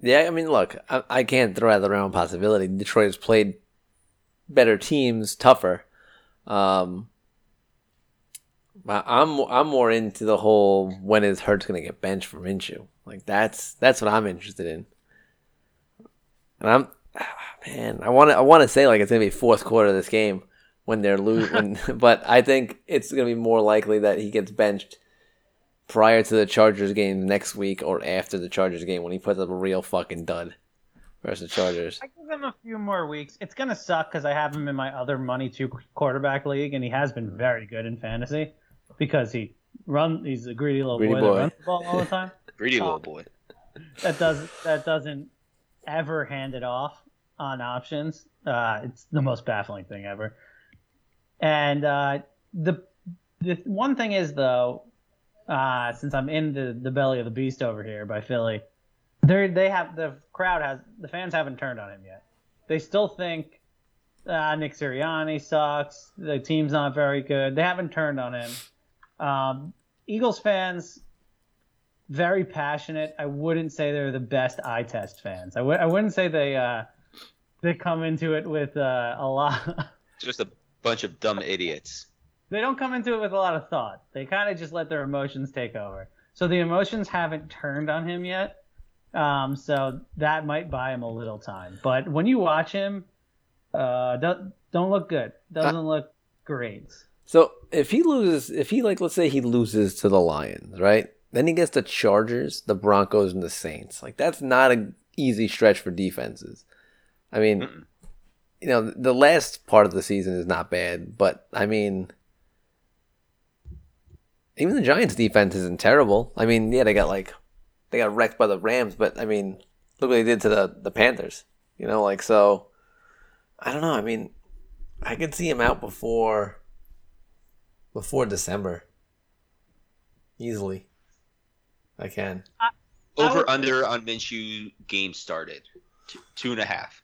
Yeah, I mean, look, I, I can't throw out the realm possibility. Detroit has played better teams, tougher. Um, I'm I'm more into the whole when is Hurts going to get benched for Minshew? Like that's that's what I'm interested in. And I'm man, I want to I want to say like it's going to be fourth quarter of this game when they're losing, but I think it's going to be more likely that he gets benched prior to the Chargers game next week or after the Chargers game when he puts up a real fucking dud versus the Chargers. I give him a few more weeks. It's gonna suck because I have him in my other money two quarterback league, and he has been very good in fantasy because he run. He's a greedy little Greedy boy, boy. that runs the ball all the time. greedy Oh. little boy. that does that doesn't ever hand it off on options. Uh, it's the most baffling thing ever. And uh, the the one thing is though, uh, since I'm in the, the belly of the beast over here by Philly, they they have the crowd has the fans haven't turned on him yet. They still think uh, Nick Sirianni sucks. The team's not very good. They haven't turned on him. Um, Eagles fans very passionate. I wouldn't say they're the best eye test fans. I w- I wouldn't say they uh, they come into it with uh, a lot. Just a bunch of dumb idiots. they don't come into it with a lot of thought. They kind of just let their emotions take over. So the emotions haven't turned on him yet. Um, so that might buy him a little time. But when you watch him, uh, don't don't look good. Doesn't look great. So if he loses, if he like, let's say he loses to the Lions, right? Then he gets the Chargers, the Broncos, and the Saints. Like that's not an easy stretch for defenses. I mean, Mm-mm. you know, the last part of the season is not bad, but I mean, even the Giants' defense isn't terrible. I mean, yeah, they got like they got wrecked by the Rams, but I mean, look what they did to the the Panthers. You know, like so. I don't know. I mean, I could see him out before before December. Easily. I can. I Over would- under on Minshew game started. Two, two and a half.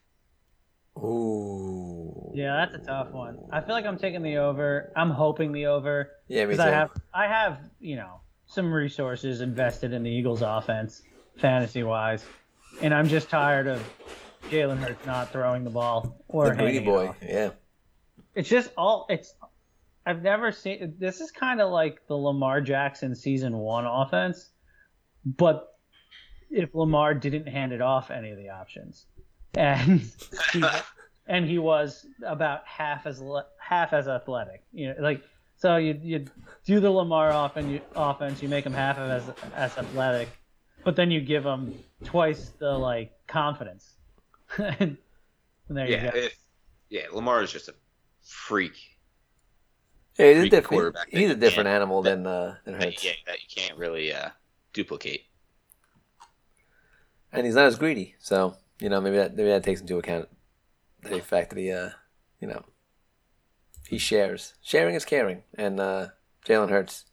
Ooh. Yeah, that's a tough one. I feel like I'm taking the over. I'm hoping the over. Yeah, me because too. I have I have you know some resources invested in the Eagles offense, fantasy wise, and I'm just tired of Jalen Hurts not throwing the ball or the greedy boy. Yeah. It's just all it's. I've never seen this is kind of like the Lamar Jackson season one offense, but if Lamar didn't hand it off any of the options, and he, and he was about half as half as athletic, you know, like so you you do the Lamar off and you, offense, you make him half of as as athletic, but then you give him twice the like confidence, and there you Yeah, go. if, yeah. Lamar is just a freak. Yeah, he's a different. He's a different animal that- than uh, than That, Hurts, yeah, that you can't really uh, duplicate. and he's not as greedy. So you know, maybe that maybe that takes into account the fact that he, uh, you know, he shares. Sharing is caring, and uh, Jalen Hurts,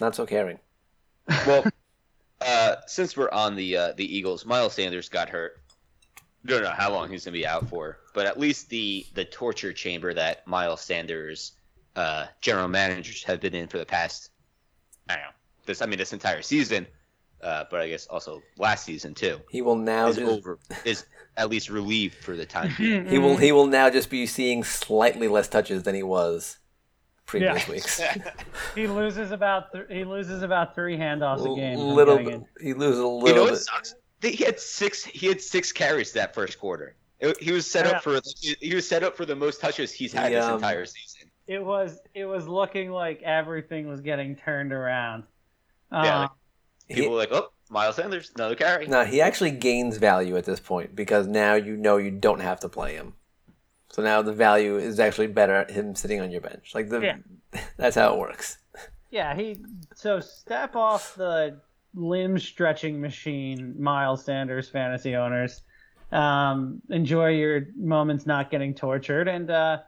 not so caring. Well, uh, since we're on the uh, the Eagles, Miles Sanders got hurt. Don't know how long he's gonna be out for, but at least the the torture chamber that Miles Sanders uh, general managers have been in for the past, I don't know, this I mean this entire season, uh, but I guess also last season too, He will now is just over is at least relieved for the time being. he will he will now just be seeing slightly less touches than he was previous Yeah. weeks. He loses about th- he loses about three handoffs a game. little getting in. he loses a You know little what bit. sucks? He had six. He had six carries that first quarter. It- He was set Yeah. up for. He was set up for the most touches he's had He, this um, entire season. It was it was looking like everything was getting turned around. Yeah, Uh, like- People were like, "Oh, Miles Sanders, another carry." No, he actually gains value at this point because now you know you don't have to play him. So now the value is actually better at him sitting on your bench. Like the Yeah. that's how it works. yeah, he so step off the limb stretching machine, Miles Sanders fantasy owners. Um, enjoy your moments not getting tortured and uh,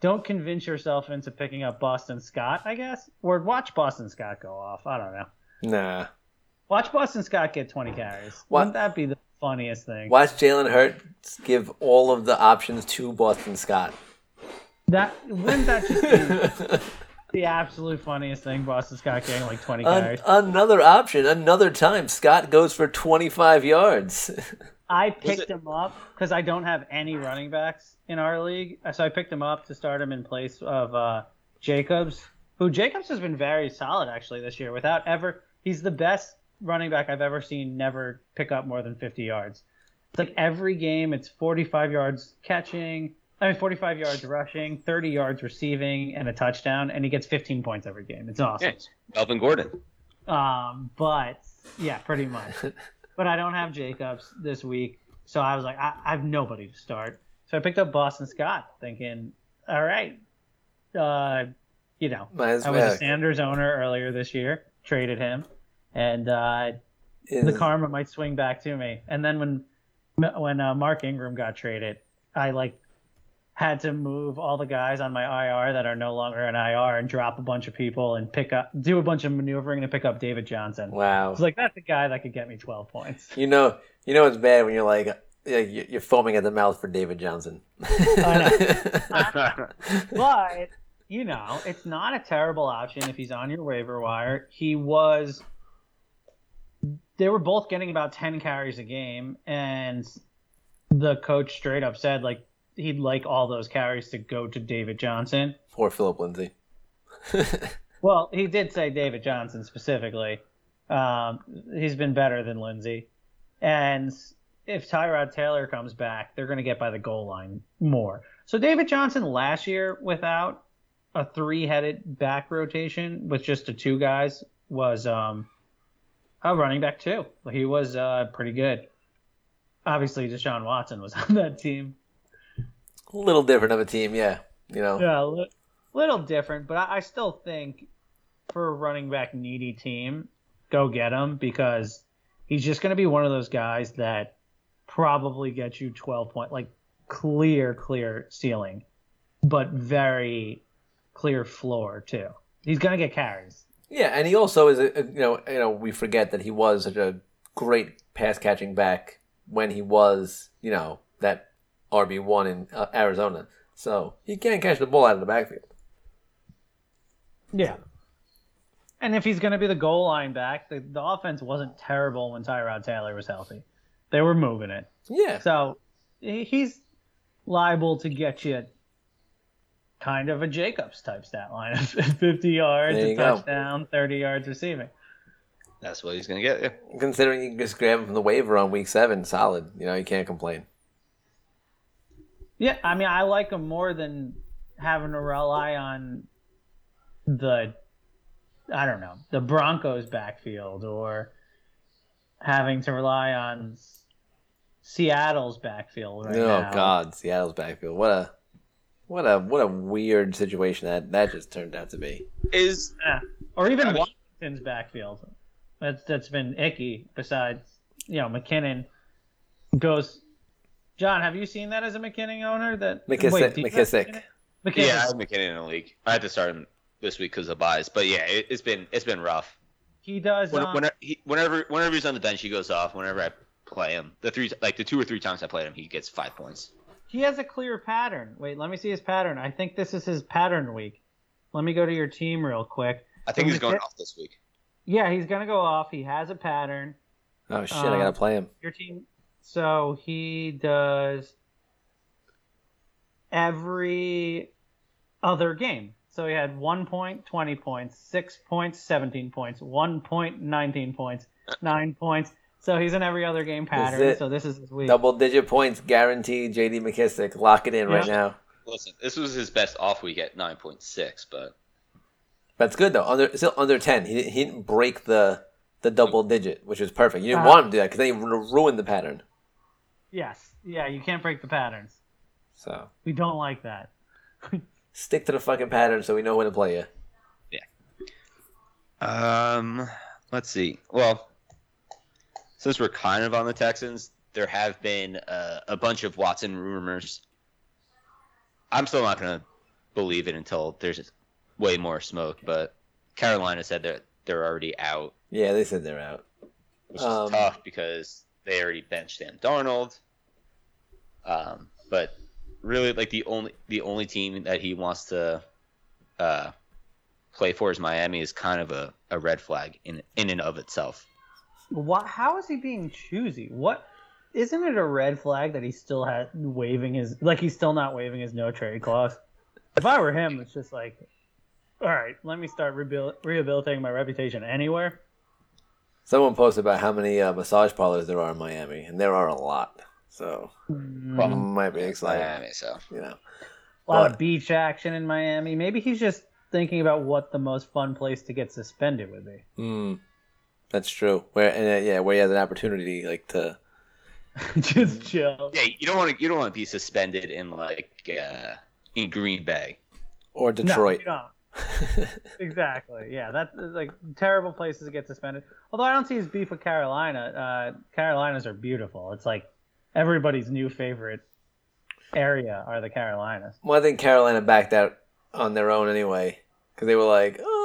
don't convince yourself into picking up Boston Scott, I guess. Or watch Boston Scott go off. I don't know. Nah. Watch Boston Scott get 20 carries. What- Wouldn't that be the funniest thing? Watch Jalen Hurts give all of the options to Boston Scott. That wouldn't that just be the absolute funniest thing? Boston Scott getting like 20 An- carries. another option, another time. Scott goes for 25 yards. I picked him up because I don't have any running backs in our league, so I picked him up to start him in place of uh, Jacobs, who Jacobs has been very solid actually this year. Without ever, he's the best running back I've ever seen never pick up more than 50 yards. It's like every game, it's 45 yards catching. I mean, 45 yards rushing, 30 yards receiving, and a touchdown, and he gets 15 points every game. It's awesome. Yeah, it's Melvin Gordon. Um, but yeah, pretty much. but I don't have Jacobs this week, so I was like, I, I have nobody to start. So I picked up Boston Scott, thinking, all right, uh, you know, I was well. a Sanders owner earlier this year, traded him, and uh, Is- the karma might swing back to me. And then when when uh, Mark Ingram got traded, I like had to move all the guys on my IR that are no longer an IR and drop a bunch of people and pick up, do a bunch of maneuvering to pick up David Johnson. wow. It's like that's the guy that could get me 12 points. You know, you know it's bad when you're like, you're foaming at the mouth for David Johnson. But you know, it's not a terrible option if he's on your waiver wire. He was. They were both getting about 10 carries a game, and the coach straight up said like he'd like all those carries to go to David Johnson. Poor Phillip Lindsay. Well, he did say David Johnson specifically. Um, he's been better than Lindsay. And if Tyrod Taylor comes back, they're going to get by the goal line more. So David Johnson last year without a three-headed back rotation with just the two guys was um, a running back too. He was uh, pretty good. Obviously, Deshaun Watson was on that team. A little different of a team, yeah. You know, Yeah, a li- little different, but I, I still think for a running back needy team, go get him because he's just going to be one of those guys that probably gets you 12 point, like clear, clear ceiling, but very clear floor too. He's going to get carries. Yeah, and he also is a, a- you know you know we forget that he was such a great pass catching back when he was you know that RB one in uh, Arizona. So he can catch the ball out of the backfield. Yeah. And if he's going to be the goal line back, the, the offense wasn't terrible when Tyrod Taylor was healthy. They were moving it. Yeah. So he's liable to get you kind of a Jacobs type stat line 50 yards, a go. touchdown, 30 yards receiving. That's what he's gonna get. Yeah. Considering you can just grab him from the waiver on week seven, solid. You know, you can't complain. Yeah, I mean, I like him more than having to rely on the, I don't know, the Broncos backfield or having to rely on Seattle's backfield right oh now. God, Seattle's backfield. What a what a what a weird situation that that just turned out to be. Is Yeah. Or even I mean- Washington's backfield. That's that's been icky. Besides, you know, McKinnon goes. John, have you seen that as a McKinnon owner? That McKissick. Wait, do you have McKissick. McKinnon? McKinnon. yeah, I have McKinnon in the league. I had to start him this week because of byes, but yeah, it, it's been it's been rough. He does. When, um, whenever, he, whenever whenever he's on the bench, he goes off. Whenever I play him, the three like the two or three times I played him, he gets five points. He has a clear pattern. Wait, let me see his pattern. I think this is his pattern week. Let me go to your team real quick. I think From he's going McKin- off this week. Yeah, he's gonna go off. He has a pattern. Oh shit! I Um, gotta play him. Your team. So he does every other game. So he had one point, twenty points, six points, seventeen points, one point, nineteen points, nine points. So he's in every other game pattern. it. So this is his week. Double digit points guaranteed. J.D. McKissick, lock it in right now. Listen, this was his best off week at nine point six, but That's good though. Under still under ten. He he didn't break the the double digit, which was perfect. You didn't Uh, want him to do that because then he ru- ruined the pattern. Yes. Yeah, you can't break the patterns. So We don't like that. stick to the fucking pattern so we know when to play you. Yeah. Um, let's see. Well, since we're kind of on the Texans, there have been uh, a bunch of Watson rumors. I'm still not gonna believe it until there's way more smoke. But Carolina said that they're already out, Yeah, they said they're out. which Um, is tough because they already benched Sam Darnold. Um, but really, like the only the only team that he wants to uh, play for is Miami is kind of a, a red flag in in and of itself. What? How is he being choosy? What? Isn't it a red flag that he still had waving his like he's still not waving his no trade clause? If I were him, it's just like, all right, let me start rehabil- rehabilitating my reputation anywhere. Someone posted about how many uh, massage parlors there are in Miami, and there are a lot. So Well, might be exciting. Miami, so You know, a lot but- of beach action in Miami. Maybe he's just thinking about what the most fun place to get suspended would be. mm, that's true. Where and uh, yeah, where he has an opportunity like to. just chill. yeah, you don't want to you don't want to be suspended in like uh, in Green Bay. Or Detroit. No, you don't. Exactly. Yeah, that's like terrible places to get suspended. Although I don't see his beef with Carolina. Uh, Carolinas are beautiful. It's like everybody's new favorite area are the Carolinas. well, I think Carolina backed out on their own anyway because they were like, oh.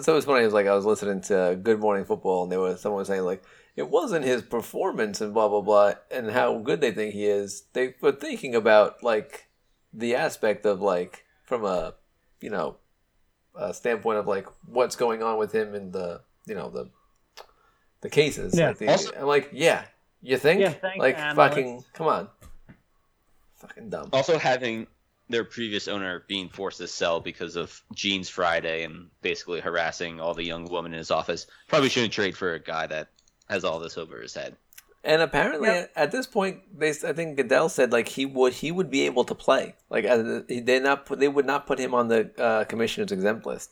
So it was funny. It was like I was listening to Good Morning Football, and they were someone was saying like it wasn't his performance and blah blah blah, and how good they think he is. They were thinking about like the aspect of like from a you know a standpoint of like what's going on with him in the you know the the cases. Yeah. Like the- Also- I'm like, yeah, you think? Yeah, thanks, like analysts. fucking come on, fucking dumb. Also, having their previous owner being forced to sell because of Jeans Friday and basically harassing all the young women in his office, probably shouldn't trade for a guy that has all this over his head. And apparently, Yep. at this point, they I think Goodell said like he would he would be able to play. Like uh, they not put, they would not put him on the uh, commissioner's exempt list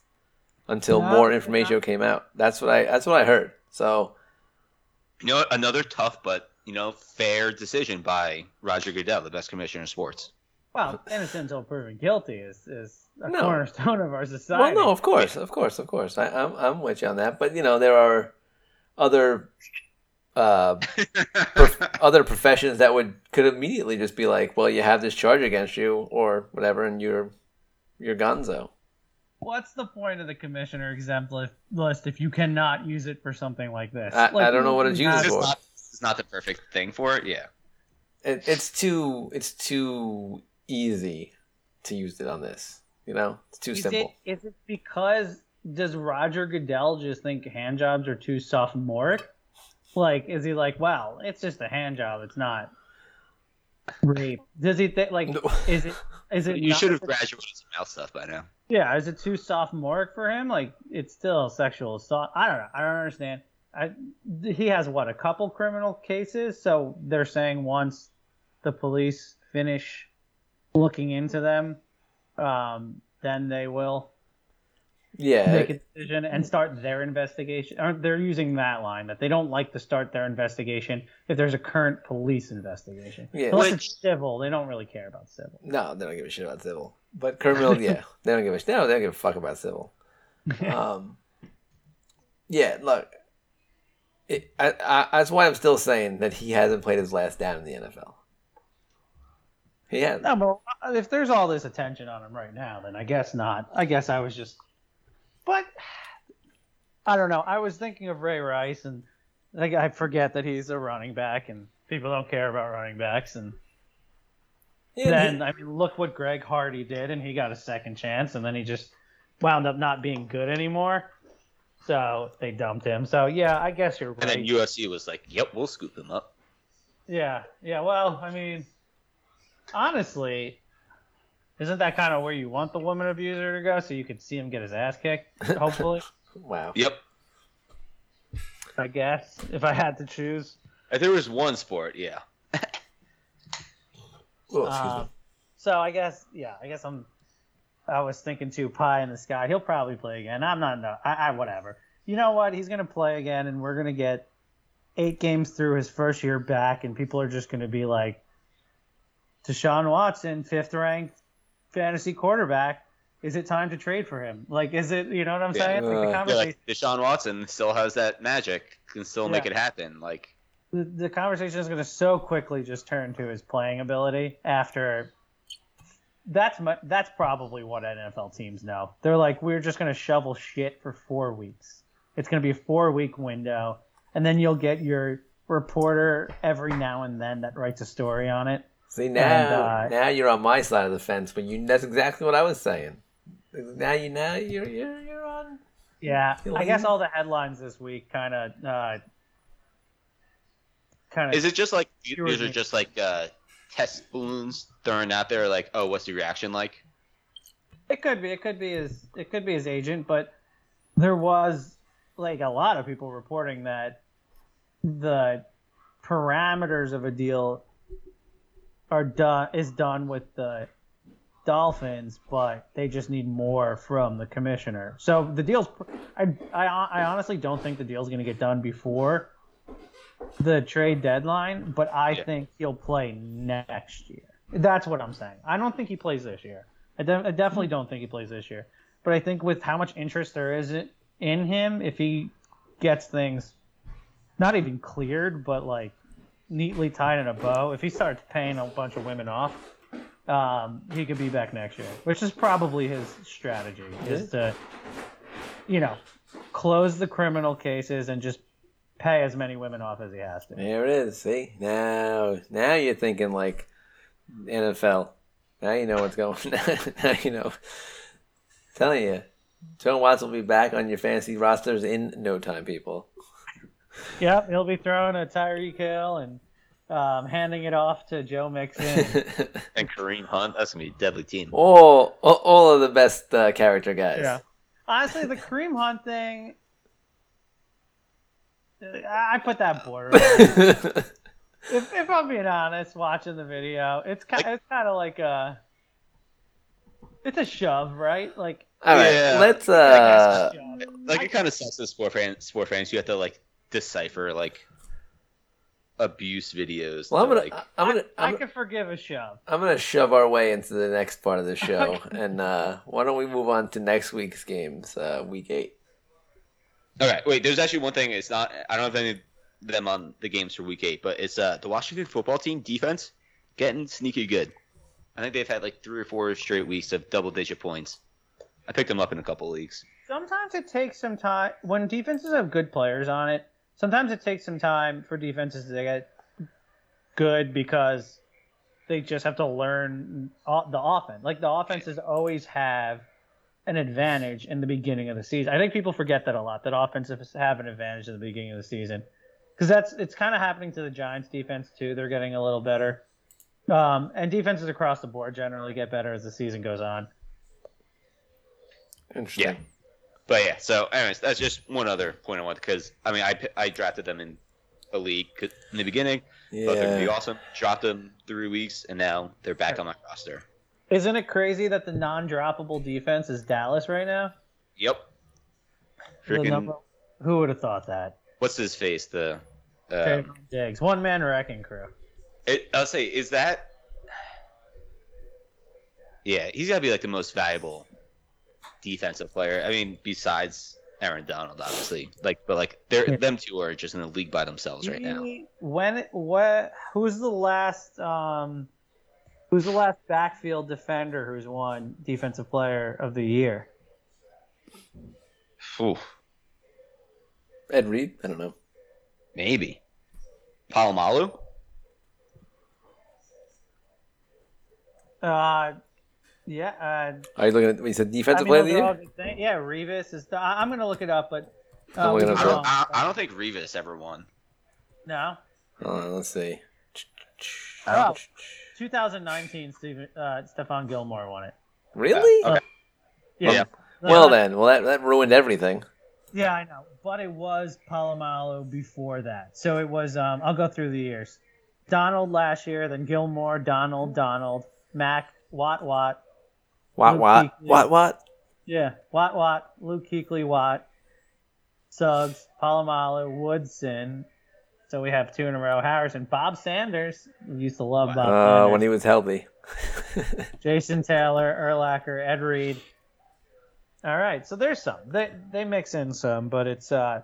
until No, more information not. came out. That's what I that's what I heard. So You know, another tough but you know fair decision by Roger Goodell, the best commissioner in sports. Well, innocent until proven guilty is is a No. cornerstone of our society. well, no, of course, of course, of course. I, I'm I'm with you on that. But you know, there are other uh, prof- other professions that would could immediately just be like, well, you have this charge against you or whatever, and you're you're Gonzo. What's the point of the commissioner exempt list if you cannot use it for something like this? I- I don't know what it's you used for. not, it's not the perfect thing for it. Yeah. it, it's too it's too easy to use it on this. You know, it's too Is simple. it, is it because does Roger Goodell just think hand jobs are too sophomoric? Like, is he like, well, it's just a hand job. It's not rape. Does he think like, is it? Is it? You not- should have graduated some mouth stuff by now. Yeah, is it too sophomoric for him? Like, it's still sexual assault. I don't know. I don't understand. I, he has what a couple criminal cases, so they're saying once the police finish looking into them, um, then they will Yeah, make a decision and start their investigation. Or they're using that line that they don't like to start their investigation if there's a current police investigation. Yeah. Unless Which- it's civil, they don't really care about civil. no, they don't give a shit about civil. But criminal, yeah, they don't give a they don't, they don't give a fuck about civil. Um, yeah, look, it, I, I, that's why I'm still saying that he hasn't played his last down in the NFL. He has. No, but if there's all this attention on him right now, then I guess not. I guess I was just, but I don't know. I was thinking of Ray Rice, and like I forget that he's a running back, and people don't care about running backs. And Yeah, then I mean, look what Greg Hardy did, and he got a second chance, and then he just wound up not being good anymore. So they dumped him. So yeah, I guess you're And then UFC was like, "Yep, we'll scoop him up." Yeah, yeah. Well, I mean, honestly, isn't that kind of where you want the woman abuser to go, so you could see him get his ass kicked? Hopefully, wow. Yep. I guess if I had to choose. If there was one sport, yeah. Oh, excuse Um, so I guess, yeah, I guess I'm. I was thinking too, pie in the sky. He'll probably play again. I'm not. No, I, I whatever. You know what? He's gonna play again, and we're gonna get eight games through his first year back, and people are just gonna be like, Deshaun Watson, fifth ranked fantasy quarterback. Is it time to trade for him? Like, is it? You know what I'm Yeah. saying? Like the Uh, yeah, Yeah, like Deshaun Watson still has that magic, can still make Yeah. it happen. Like, the, the conversation is going to so quickly just turn to his playing ability after that's my, that's probably what NFL teams know. They're like we're just going to shovel shit for 4 weeks. It's going to be a 4 week window and then you'll get your reporter every now and then that writes a story on it. See now, uh, now you're on my side of the fence, but you that's exactly what I was saying. Now you now you're you're, you're on. Yeah, Feel I guess all the headlines this week kind of uh kind of is it just like Sure, these are just like uh, test balloons thrown out there? Like, oh, what's the reaction like? It could be. It could be his. It could be his agent, but there was like a lot of people reporting that the parameters of a deal are done is done with the Dolphins, but they just need more from the commissioner. So the deal's. I I, I honestly don't think the deal's going to get done before the trade deadline, but I Yeah. think he'll play next year. That's what I'm saying. I don't think he plays this year. I, de- I definitely don't think he plays this year. But I think with how much interest there is in him, if he gets things not even cleared, but like neatly tied in a bow, if he starts paying a bunch of women off, um, he could be back next year, which is probably his strategy, is to, you know, close the criminal cases and just pay as many women off as he has to. There it is. See now, now you're thinking like NFL. Now you know what's going. now you know. telling you, Deshaun Watson will be back on your fantasy rosters in no time, people. Yep, he'll be throwing a Tyreek Hill and um, handing it off to Joe Mixon. And Kareem Hunt, that's gonna be a deadly team. all, all, all of the best uh, character guys. Yeah. Honestly, the Kareem Hunt thing, I I put that border. if, if I'm being honest, watching the video, it's kind, it's kind of like a, it's a shove, right? Like, all right, Yeah. let's. Uh. Like it kind of sucks as sport fans. Sport fans, you have to like decipher like abuse videos. well, I'm gonna. like, I'm gonna. I I'm, could forgive a shove. I'm gonna shove our way into the next part of the show, and uh, why don't we move on to next week's games, uh, week eight. Okay, wait. There's actually one thing. It's not. I don't have any of them on the games for Week Eight, but it's uh the Washington football team defense getting sneaky good. I think they've had like three or four straight weeks of double-digit points. I picked them up in a couple leagues. Sometimes it takes some time when defenses have good players on it. Sometimes it takes some time for defenses to get good because they just have to learn the offense. Like the offenses always have an advantage in the beginning of the season. I think people forget that a lot. That offenses have an advantage at the beginning of the season. because that's it's kind of happening to the Giants defense too. They're getting a little better, um, and defenses across the board generally get better as the season goes on. Interesting. Yeah. But yeah, so anyways, that's just one other point I want because I mean I I drafted them in a league in the beginning, thought they'd be awesome. Dropped them three weeks, and now they're back on my roster. Isn't it crazy that the non-droppable defense is Dallas right now? Yep. Freaking number- who would have thought that? what's his face? The uh, Diggs, one man wrecking crew. it, I'll say is that. Yeah, he's got to be like the most valuable defensive player. I mean, besides Aaron Donald, obviously. Like, but like, they're them two are just in the league by themselves right now. When what? Who's the last? Um, who's the last backfield defender who's won Defensive Player of the Year? Ooh, Ed Reed? I don't know. maybe. Polamalu? Uh, yeah. Uh, Are you looking at? You said I defensive mean, player of those the are all year? good things. Yeah, Revis is. The, I- I'm gonna look it up, but. I'm Uh, looking we up I don't, I. I don't think Revis ever won. No. Hold on, let's see. Oh, 2019, Steven, uh, Stephon Gilmore won it. Really? Okay. Yeah. Yeah. Well then, well that, that ruined everything. Yeah, I know, but it was Polamalu before that. So it was. Um, I'll go through the years. Donald last year, then Gilmore, Donald, Donald, Mack, Watt, Watt. What? Luke What? Kuechly. What? What? Yeah, Watt, Watt, Luke Kuechly, Watt, Suggs, Polamalu, Woodson. So we have two in a row. Harrison, Bob Sanders. We used to love Bob Uh, Sanders. when he was healthy. Jason Taylor, Urlacher, Ed Reed. All right, so there's some. They they mix in some, but it's uh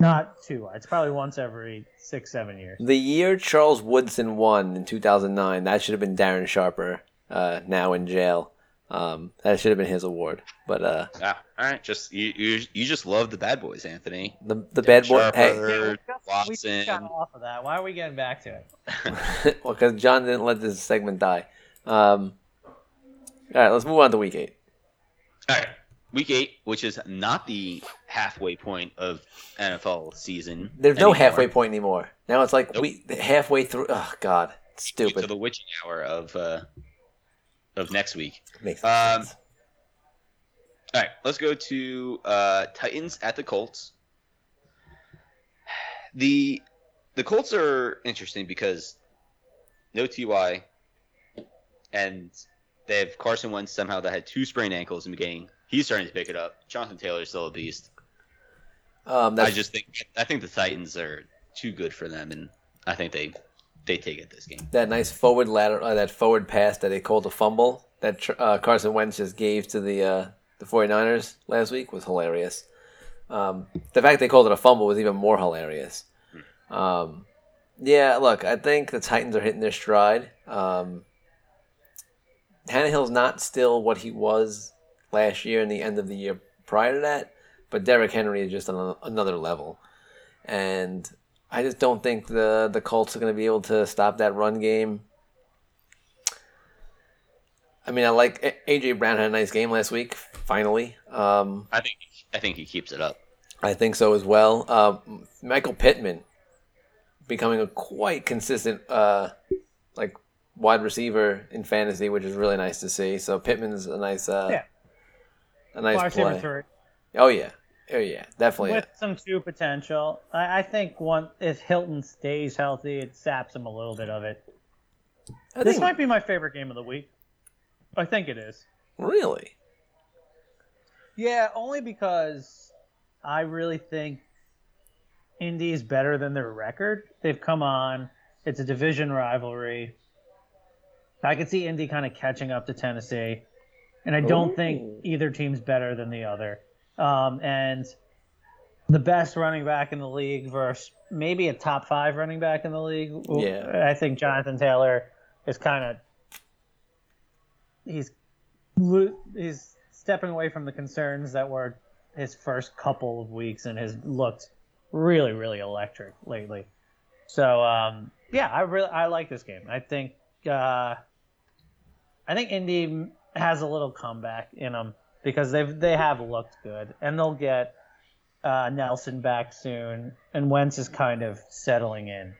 not too. It's probably once every six seven years. the year Charles Woodson won in 2009, that should have been Darren Sharper. Uh, now in jail. Um, that should have been his award. But uh, Ah, all right, just you, you you just love the bad boys, Anthony. the the bad boy. Sharper. Hey, Bird, we just got off of that. Why are we getting back to it? well, because John didn't let this segment die. Um, all right, let's move on to week eight. All right, week eight, which is not the halfway point of NFL season. There's no halfway point anymore. Now it's like Nope. we halfway through. Oh God, it's to stupid. the witching hour of uh, of next week. Makes Um, sense. All right, let's go to uh, Titans at the Colts. The the Colts are interesting because no Ty, and they have Carson Wentz somehow that had two sprained ankles in the beginning. He's starting to pick it up. Jonathan Taylor's still a beast. Um, I just think I think the Titans are too good for them, and I think they they take it this game. that nice forward ladder, uh, that forward pass that they called a fumble that uh, Carson Wentz just gave to the uh, the 49ers last week was hilarious. Um, the fact they called it a fumble was even more hilarious. Um, yeah, look, I think the Titans are hitting their stride. Um, Tannehill's not still what he was last year and the end of the year prior to that, but Derrick Henry is just on another level. And I just don't think the the Colts are going to be able to stop that run game. I mean, I like AJ Brown had a nice game last week. Finally, um, I think I think he keeps it up. I think so as well. Uh, Michael Pittman becoming a quite consistent, uh, like wide receiver in fantasy, which is really nice to see. So Pittman's a nice, uh, Yeah. a nice Wide play. three. Oh yeah, oh yeah, definitely. with some two potential. I, I think one if Hilton stays healthy, it saps him a little bit of it. I This think might be my favorite game of the week. I think it is. really. Yeah, only because I really think Indy is better than their record. They've come on. It's a division rivalry. I could see Indy kind of catching up to Tennessee, and I don't think oh. either team's better than the other. Um, and the best running back in the league versus maybe a top five running back in the league. Yeah. I think Jonathan Taylor is kind of he's he's stepping away from the concerns that were his first couple of weeks and has looked really really electric lately. So um, yeah, I really I like this game. I think uh, I think Indy has a little comeback in them because they've they have looked good and they'll get uh, Nelson back soon, and Wentz is kind of settling in.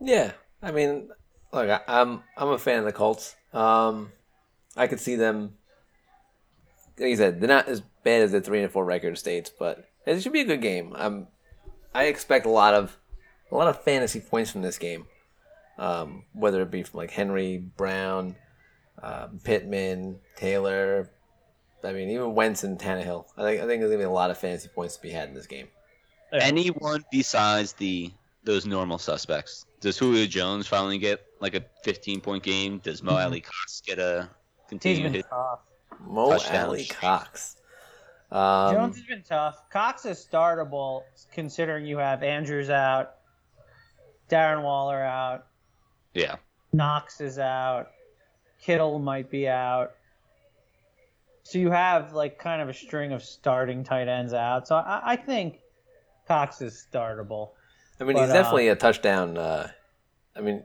Yeah, I mean, look, I, I'm I'm a fan of the Colts. Um, I could see them. Like you said, they're not as bad as the three and four record states, but it should be a good game. I'm, I expect a lot of, a lot of fantasy points from this game, um, whether it be from like Henry Brown, um, Pittman, Taylor. I mean, even Wentz and Tannehill. I think I think there's gonna be a lot of fantasy points to be had in this game. Anyone besides the those normal suspects? Does Julio Jones finally get like a 15 point game? Does Mo Mhm. Alie-Cox get a He's continue been hit? tough. Mo Touchdown. Alie-Cox. Um, Jones has been tough. Cox is startable considering you have Andrews out, Darren Waller out, Yeah. Knox is out, Kittle might be out. So you have like kind of a string of starting tight ends out. So I, I think Cox is startable. I mean, But, he's definitely a touchdown. Uh, I mean,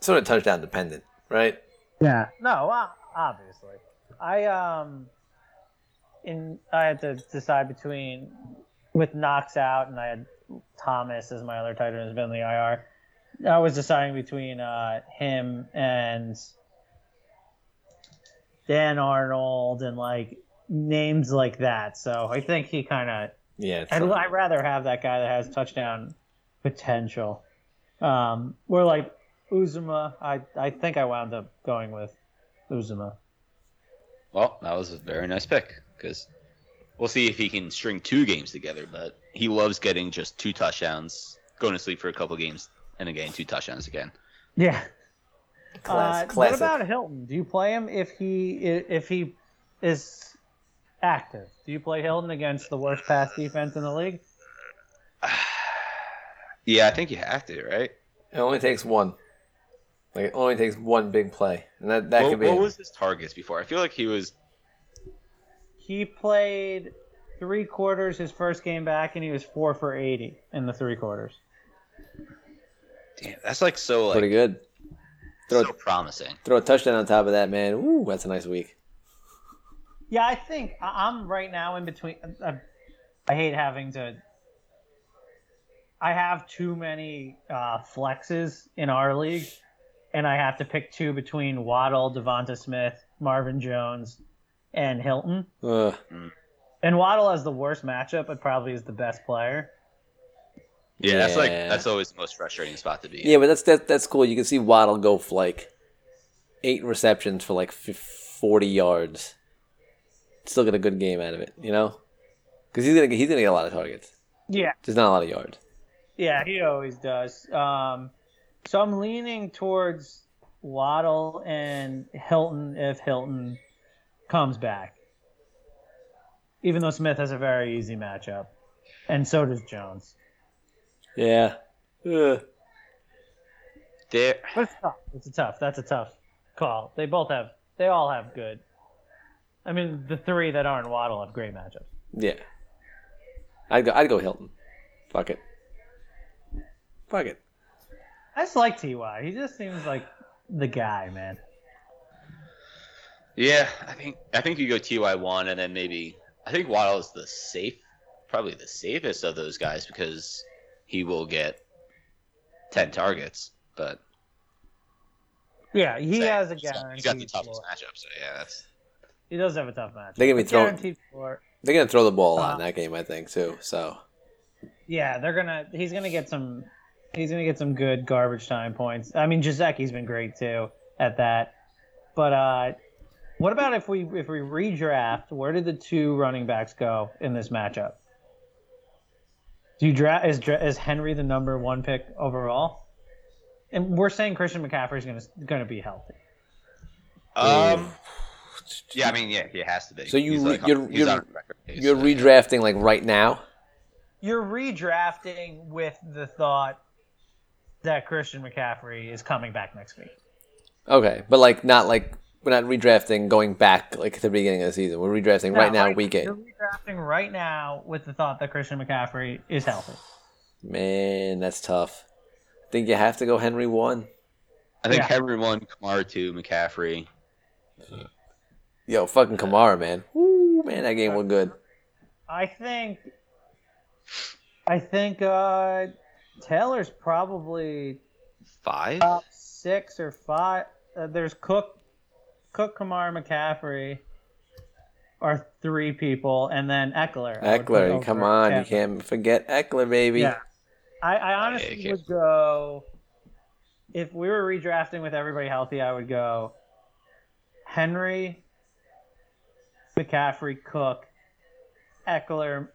sort of touchdown dependent, right? Yeah. No, uh, obviously. I um in I had to decide between with Knox out and I had Thomas as my other tight end who's been in the IR. I was deciding between uh him and Dan Arnold and like names like that. So I think he kind of Yeah. it's I'd, I'd rather have that guy that has touchdown potential. Um, where like Uzomah, I I think I wound up going with Uzomah. Well, that was a very nice pick because we'll see if he can string two games together. But he loves getting just two touchdowns, going to sleep for a couple games, and then getting two touchdowns again. Yeah. Class- uh, what about Hilton? Do you play him if he if he is active? Do you play Hilton against the worst pass defense in the league? Yeah, I think you have to, right? It only takes one. Like it only takes one big play, and that that what, could be. what was his targets before? I feel like he was. He played three quarters his first game back, and he was four for eighty in the three quarters. Damn, that's like so like pretty good. Throw so promising. throw a touchdown on top of that, man. Ooh, that's a nice week. Yeah, I think I- I'm right now in between. I, I hate having to. I have too many uh, flexes in our league, and I have to pick two between Waddle, DeVonta Smith, Marvin Jones, and Hilton. Ugh. And Waddle has the worst matchup, but probably is the best player. Yeah, that's like that's always the most frustrating spot to be. in. Yeah, but that's that, that's cool. You can see Waddle go for like eight receptions for like forty yards. Still get a good game out of it, you know, because he's gonna get, he's gonna get a lot of targets, Yeah, just not a lot of yards. yeah, he always does. Um, so I'm leaning towards Waddle and Hilton if Hilton comes back. Even though Smith has a very easy matchup, and so does Jones. Yeah. Ugh. There, But it's tough. It's a tough. That's a tough call. They both have. They all have good. I mean, the three that aren't Waddle have great matchups. Yeah. I'd go. I'd go Hilton. Fuck it. Fuck it. I just like Ty. He just seems like the guy, man. yeah, I think I think you go Ty one, and then maybe I think Waddle is the safe, probably the safest of those guys because he will get ten targets. But Yeah, he Same. has a he's guarantee. he's got the toughest floor. matchup, so yeah, that's He does have a tough match. They're gonna be throwing- They're gonna throw the ball a lot in Uh, that game, I think, too. So Yeah, they're gonna. He's gonna get some. He's gonna get some good garbage time points. I mean, Gesicki's been great too at that. But uh, what about if we if we redraft? Where did the two running backs go in this matchup? Do you draft is is Henry the number one pick overall? And we're saying Christian McCaffrey is gonna gonna be healthy. um. Yeah, I mean, yeah, he has to be. So you like, you're you're- record you're so- redrafting like right now. You're redrafting with the thought that Christian McCaffrey is coming back next week. Okay, but like not like we're not redrafting going back like at the beginning of the season. We're redrafting right No, now, week eight. You're redrafting right now with the thought that Christian McCaffrey is healthy. Man, that's tough. I think you have to go Henry one. I think Yeah. Henry one, Kamara two, McCaffrey. Yo, fucking Kamara, man. Woo, man, that game was good. I think I think uh, Taylor's probably Five. top six or five. Uh, there's Cook, Cook, Kamar, McCaffrey, are three people, and then Ekeler. I would put Ekeler, come on, you can't forget Ekeler, baby. Yeah, I, I honestly Yeah, would go. If we were redrafting with everybody healthy, I would go Henry, McCaffrey, Cook, Ekeler,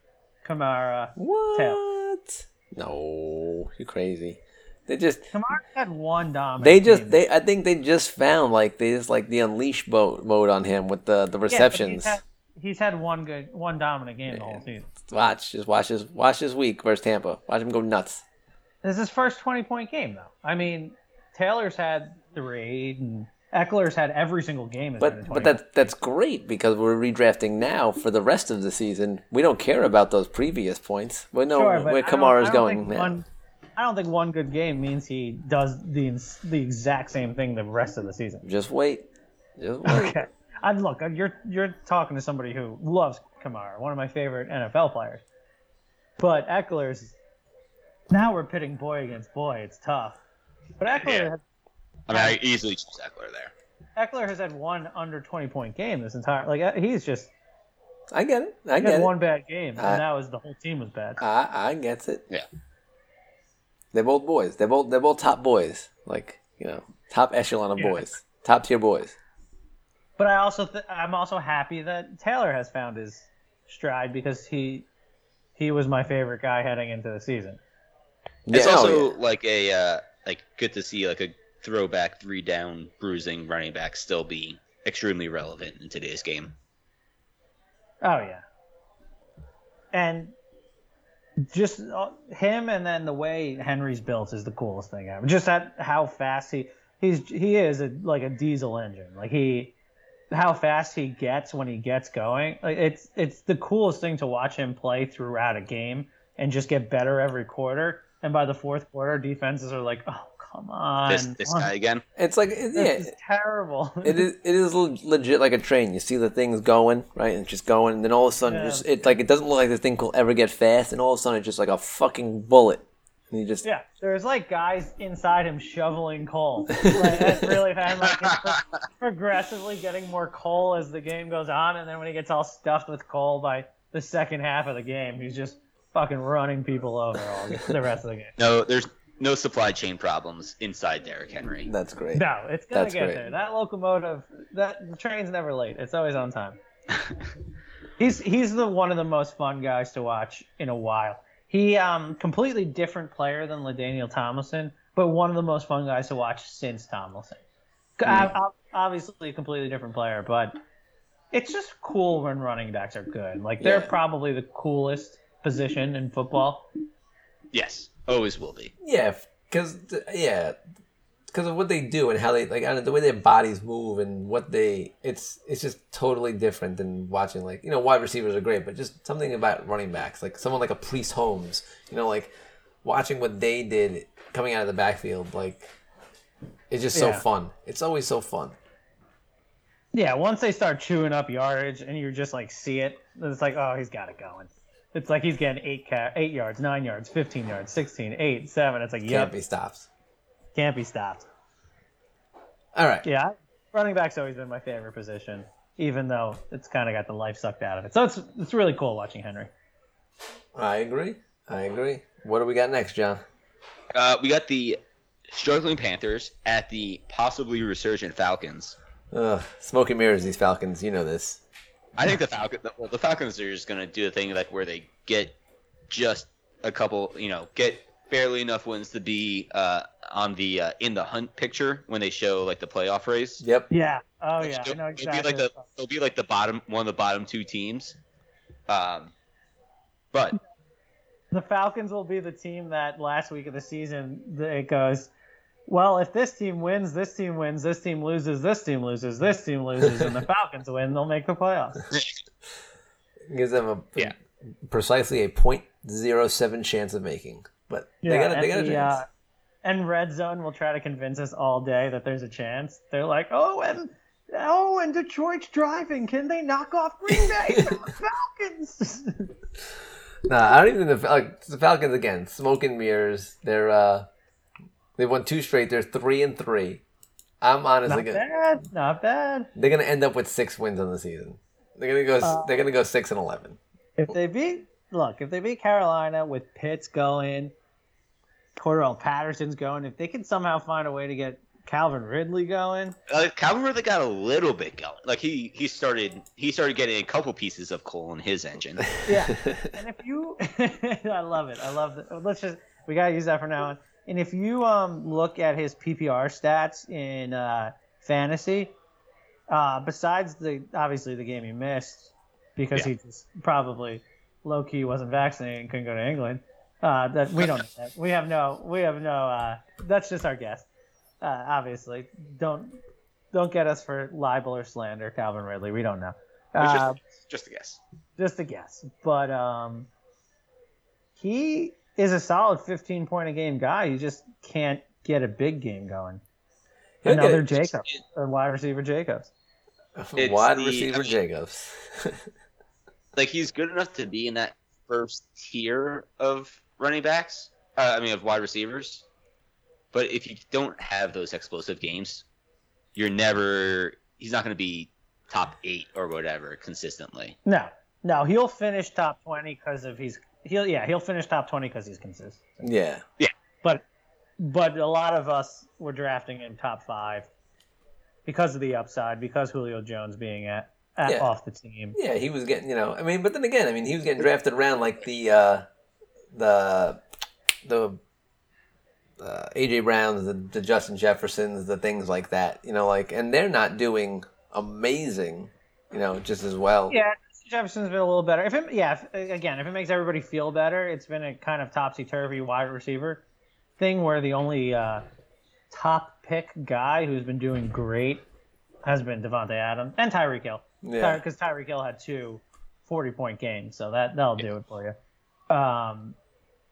Kamara. What? No, you're crazy. They just Kamara had one dominant. they just game. they I think they just found like they just like the unleash mode mode on him with the the Yeah, receptions. he's, had, he's had one good, one dominant game the whole season. Watch, just watch his watch his week versus Tampa. Watch him go nuts. This is his first twenty point game though. I mean, Taylor's had three, and Ekeler's had every single game. has been a But but that's that's great because we're redrafting now for the rest of the season. We don't care about those previous points. We know Sure, where Kamara's going. One, I don't think one good game means he does the the exact same thing the rest of the season. Just wait. Just wait. Okay. I look, you're you're talking to somebody who loves Kamara, one of my favorite NFL players. But Ekeler's now we're pitting boy against boy. It's tough. But Ekeler Yeah. has, I mean, I easily choose Ekeler there. Ekeler has had one under 20 point game this entire like uh, he's just I get it. I he get had it. one bad game and I- that was the whole team was bad. I I get it. Yeah. They're both boys. They're both they're both top boys. Like you know, top echelon of Yeah. boys, top tier boys. But I also th- I'm also happy that Taylor has found his stride because he he was my favorite guy heading into the season. It's Yeah, oh, also yeah. like a uh, like good to see like a throwback three down bruising running back still be extremely relevant in today's game. Oh yeah. And just uh, him and then the way Henry's built is the coolest thing ever. Just that how fast he he's he is a, like a diesel engine. Like he how fast he gets when he gets going. Like it's it's the coolest thing to watch him play throughout a game and just get better every quarter. And by the fourth quarter, defenses are like, "Oh, come on, This this guy again. It's like it- yeah, is terrible." it is it is legit like a train. You see the things going right, and it's just going, and then all of a sudden, Yeah. just it like it doesn't look like the thing will ever get fast, and all of a sudden, it's just like a fucking bullet. And you just Yeah, there's like guys inside him shoveling coal. Like, that's really fast. Like, it's progressively getting more coal as the game goes on, and then when he gets all stuffed with coal by the second half of the game, he's just fucking running people over all the the rest of the game. No, there's no supply chain problems inside Derrick Henry. that's great. No, it's gonna That's get great. there. That locomotive, that the train's never late. It's always on time. he's he's the one of the most fun guys to watch in a while. He um completely different player than LaDainian Tomlinson, but one of the most fun guys to watch since Tomlinson. Uh, Obviously, a completely different player, but it's just cool when running backs are good. Like they're Yeah. probably the coolest position in football. Yes, always will be. Yeah, because yeah, because of what they do and how they like I don't know, the way their bodies move and what they it's it's just totally different than watching like you know wide receivers are great, but just something about running backs like someone like a Priest Holmes, you know, like watching what they did coming out of the backfield, like it's just so Yeah. fun. It's always so fun. Yeah, once they start chewing up yardage and you just like see it, it's like, oh, he's got it going. It's like he's getting eight ca- eight yards, nine yards, fifteen yards, 16, 8, 7. It's like, yeah. Can't be stopped. can't be stopped. All right. Yeah, running back's always been my favorite position, even though it's kind of got the life sucked out of it. So it's it's really cool watching Henry. I agree. I agree. What do we got next, John? Uh, we got the struggling Panthers at the possibly resurgent Falcons. Ugh, smoke and mirrors. These Falcons. You know this. I think the Falcon, well, the Falcons are just gonna do the thing like where they get just a couple, you know, get barely enough wins to be uh, on the uh, in the hunt picture when they show like the playoff race. Yep. Yeah. Oh yeah, I It'll- know it'll exactly. Be like the, it'll be like the bottom one of the bottom two teams. Um, but the Falcons will be the team that last week of the season it goes. Well, if this team wins, this team wins, this team loses, this team loses, this team loses, and the Falcons win, they'll make the playoffs. gives them a Yeah. precisely a .07 chance of making. But they Yeah, got a, they got a and, the, chance. uh, and Red Zone will try to convince us all day that there's a chance. They're like, oh, and Oh, and Detroit's driving. Can they knock off Green Bay Falcons? Nah, I don't even think the, like, the Falcons again. Smoke and mirrors. They're uh, they won two straight. They're three and three. I'm honestly not gonna, bad. Not bad. they're gonna end up with six wins on the season. They're gonna go. Uh, they're gonna go six and eleven. If they beat, look, if they beat Carolina with Pitts going, Cordarrelle Patterson's going, if they can somehow find a way to get Calvin Ridley going, Uh, Calvin Ridley got a little bit going. Like he he started he started getting a couple pieces of coal in his engine. yeah. and if you, I love it. I love it. Let's just we gotta use that for now on. And if you um look at his PPR stats in uh, fantasy, uh, besides the obviously the game he missed because Yeah. he just probably low key wasn't vaccinated and couldn't go to England. Uh, that we don't that. We have no. We have no. Uh, that's just our guess. Uh, obviously, don't don't get us for libel or slander, Calvin Ridley. We don't know. Uh, just, just a guess. just a guess. But um, he is a solid 15 point a game guy. You just can't get a big game going. He'll get Another it. Jacobs, or wide receiver Jacobs. Wide the- receiver I mean- Jacobs. Like he's good enough to be in that first tier of running backs. Uh, I mean, of wide receivers. But if you don't have those explosive games, you're never. He's not going to be top eight or whatever consistently. No, no, he'll finish top 20 because of he's he'll yeah he'll finish top 20 because he's consistent. yeah. Yeah. But but a lot of us were drafting in top five because of the upside, because Julio Jones being at, at Yeah. off the team. Yeah, he was getting, you know, I mean, but then again, I mean, he was getting drafted around like the, uh, the, the, uh, AJ Browns, the, the Justin Jeffersons, the things like that, you know, like, and they're not doing amazing, you know, just as well. Yeah, Jefferson's been a little better. If it, yeah, if, again, if it makes everybody feel better, it's been a kind of topsy turvy wide receiver thing where the only uh, top pick guy who's been doing great has been Davante Adams and Tyreek Hill. Yeah. Because Tyreek Hill had two 40 point games, so that that'll do it for you. Um,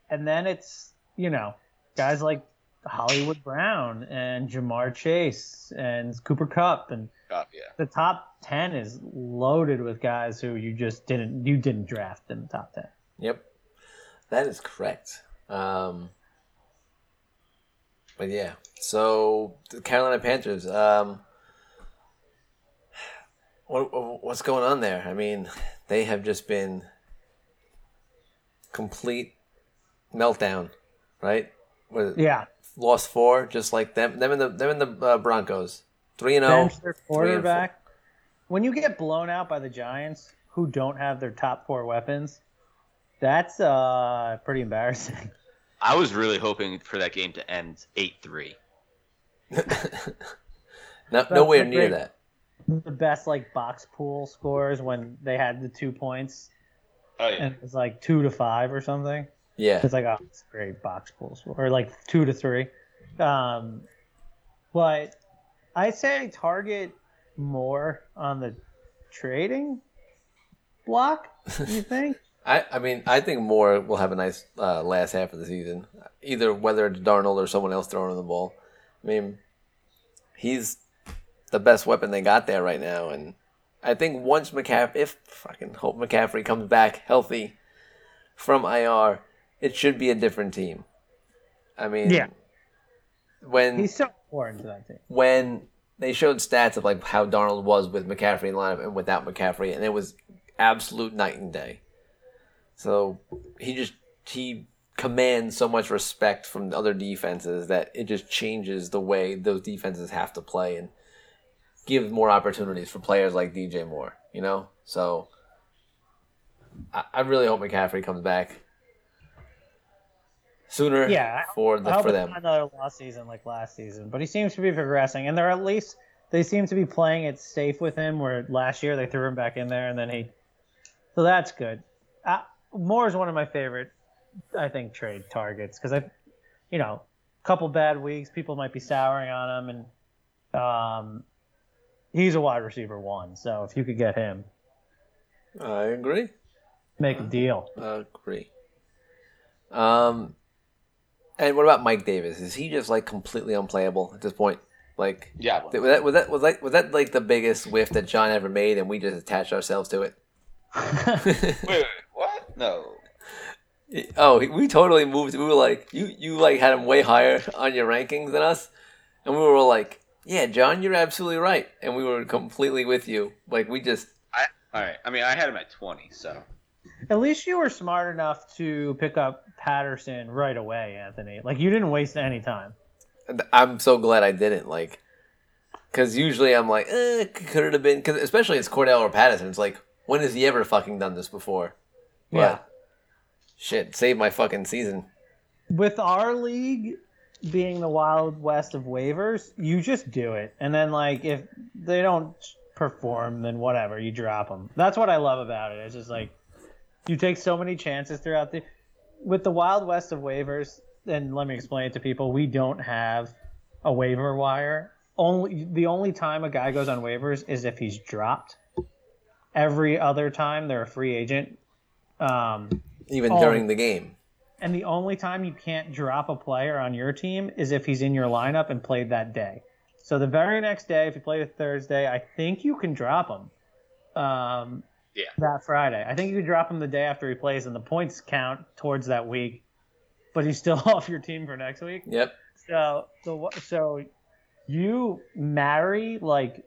and then it's you know guys like Hollywood Brown and Ja'Marr Chase and Cooper Kupp and Oh, yeah. the top 10 is loaded with guys who you just didn't you didn't draft in the top 10 Yep, that is correct. Um, but yeah, so the Carolina Panthers. Um, what what's going on there? I mean, they have just been complete meltdown, right? With yeah lost four, just like them. Them and the them and the uh, Broncos. Three and zero. their quarterback when you get blown out by the giants who don't have their top four weapons that's uh pretty embarrassing I was really hoping for that game to end eight three. No, nowhere near great- that. the best like box pool scores when they had the two points Oh yeah. and it was like two to five or something Yeah, It's like, oh, it's a great box pool score, or like two to three. Um, but I say target more on the trading block. You think? I, I mean, I think Moore will have a nice uh, last half of the season. Either whether it's Darnold or someone else throwing the ball. I mean, he's the best weapon they got there right now, and I think once McCaffrey, if fucking hope McCaffrey comes back healthy from IR, it should be a different team. I mean, Yeah. when He's so important to that team. when they showed stats of like how Darnold was with McCaffrey in lineup and without McCaffrey, and it was absolute night and day. So he just he commands so much respect from the other defenses that it just changes the way those defenses have to play and give more opportunities for players like DJ Moore. You know, so I, I really hope McCaffrey comes back sooner. Yeah, for I the hope for them. another lost season like last season, but he seems to be progressing, and they're at least they seem to be playing it safe with him. Where last year they threw him back in there, and then he, so that's good. Uh, Moore is one of my favorite, I think, trade targets because I, you know, a couple bad weeks, people might be souring on him, and um, he's a wide receiver one. So if you could get him, I agree. make a deal. I Agree. Um, and what about Mike Davis? Is he just like completely unplayable at this point? Like, Yeah. th- was that was that was like was that like the biggest whiff that John ever made, and we just attached ourselves to it? Wait, wait, what? No. oh, we totally moved. We were like, you you like had him way higher on your rankings than us, and we were all like, yeah, John, you're absolutely right, and we were completely with you. Like, we just All right. I mean, I had him at 20, so. At least you were smart enough to pick up Patterson right away, Anthony. Like you didn't waste any time. I'm so glad I didn't like, because usually I'm like, eh, could it have been? Because especially it's Cordarrelle or Patterson. It's like, when has he ever fucking done this before? But, Yeah. Shit, save my fucking season. With our league being the wild west of waivers, you just do it, and then like if they don't perform, then whatever, you drop them. That's what I love about it. It's just like you take so many chances throughout the with the wild west of waivers. And let me explain it to people: we don't have a waiver wire. Only the only time a guy goes on waivers is if he's dropped. Every other time they're a free agent. Um, Even Oh. during the game. and the only time you can't drop a player on your team is if he's in your lineup and played that day. So the very next day, if you play a Thursday, I think you can drop him. Um, Yeah. That Friday, I think you drop him the day after he plays, and the points count towards that week. But he's still off your team for next week. Yep. So so so you marry like